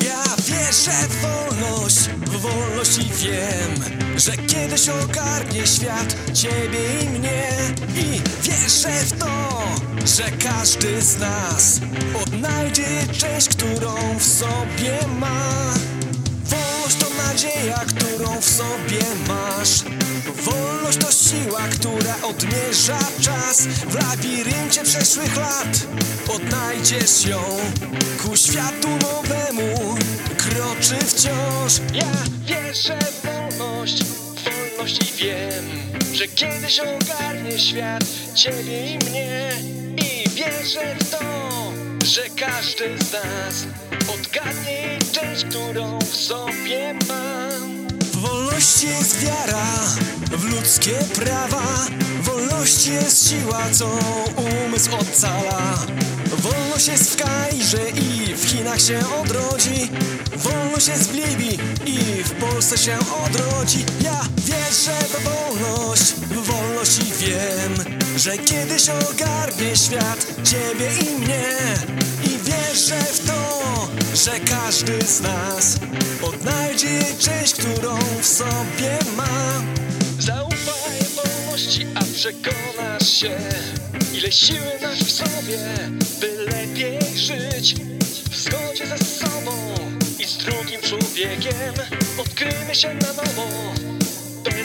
Wierzę w wolność, w wolność i wiem, że kiedyś ogarnie świat ciebie i mnie i wierzę w to, że każdy z nas odnajdzie część, którą w sobie ma. Wolność to nadzieja, którą w sobie masz. Wolność to siła, która odmierza czas. W labiryncie przeszłych lat Odnajdziesz ją Ku światu nowemu. Kroczy wciąż. Ja wierzę w wolność, wolność i wiem, że kiedyś ogarnie świat ciebie i mnie. I wierzę w to, że każdy z nas odgadnie część, którą w sobie mam. W wolności jest wiara w ludzkie prawa. Wolności jest siła, co umysł ocala. Wolność jest w Kairze i w Chinach się odrodzi. Wolność jest w Libii i w Polsce się odrodzi. Ja wierzę w wolność, w wolność i wiem Że kiedyś ogarnie świat ciebie i mnie wierzę w to, że każdy z nas Odnajdzie część, którą w sobie ma Zaufaj wolności, a przekonasz się, ile siły masz w sobie, by lepiej żyć w zgodzie ze sobą i z drugim człowiekiem. Odkryjmy się na nowo,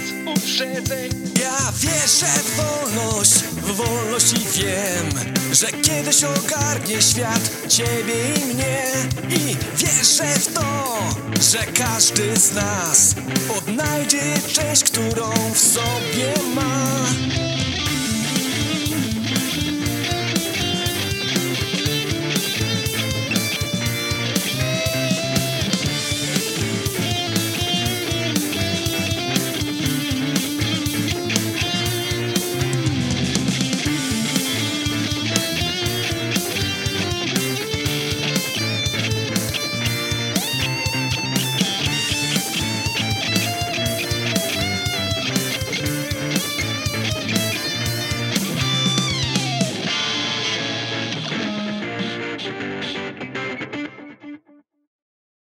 bez uprzedzeń. Ja wierzę w wolność, w wolność i wiem, że kiedyś ogarnie świat ciebie i mnie i wierzę w to, że każdy z nas odnajdzie część, którą w sobie ma.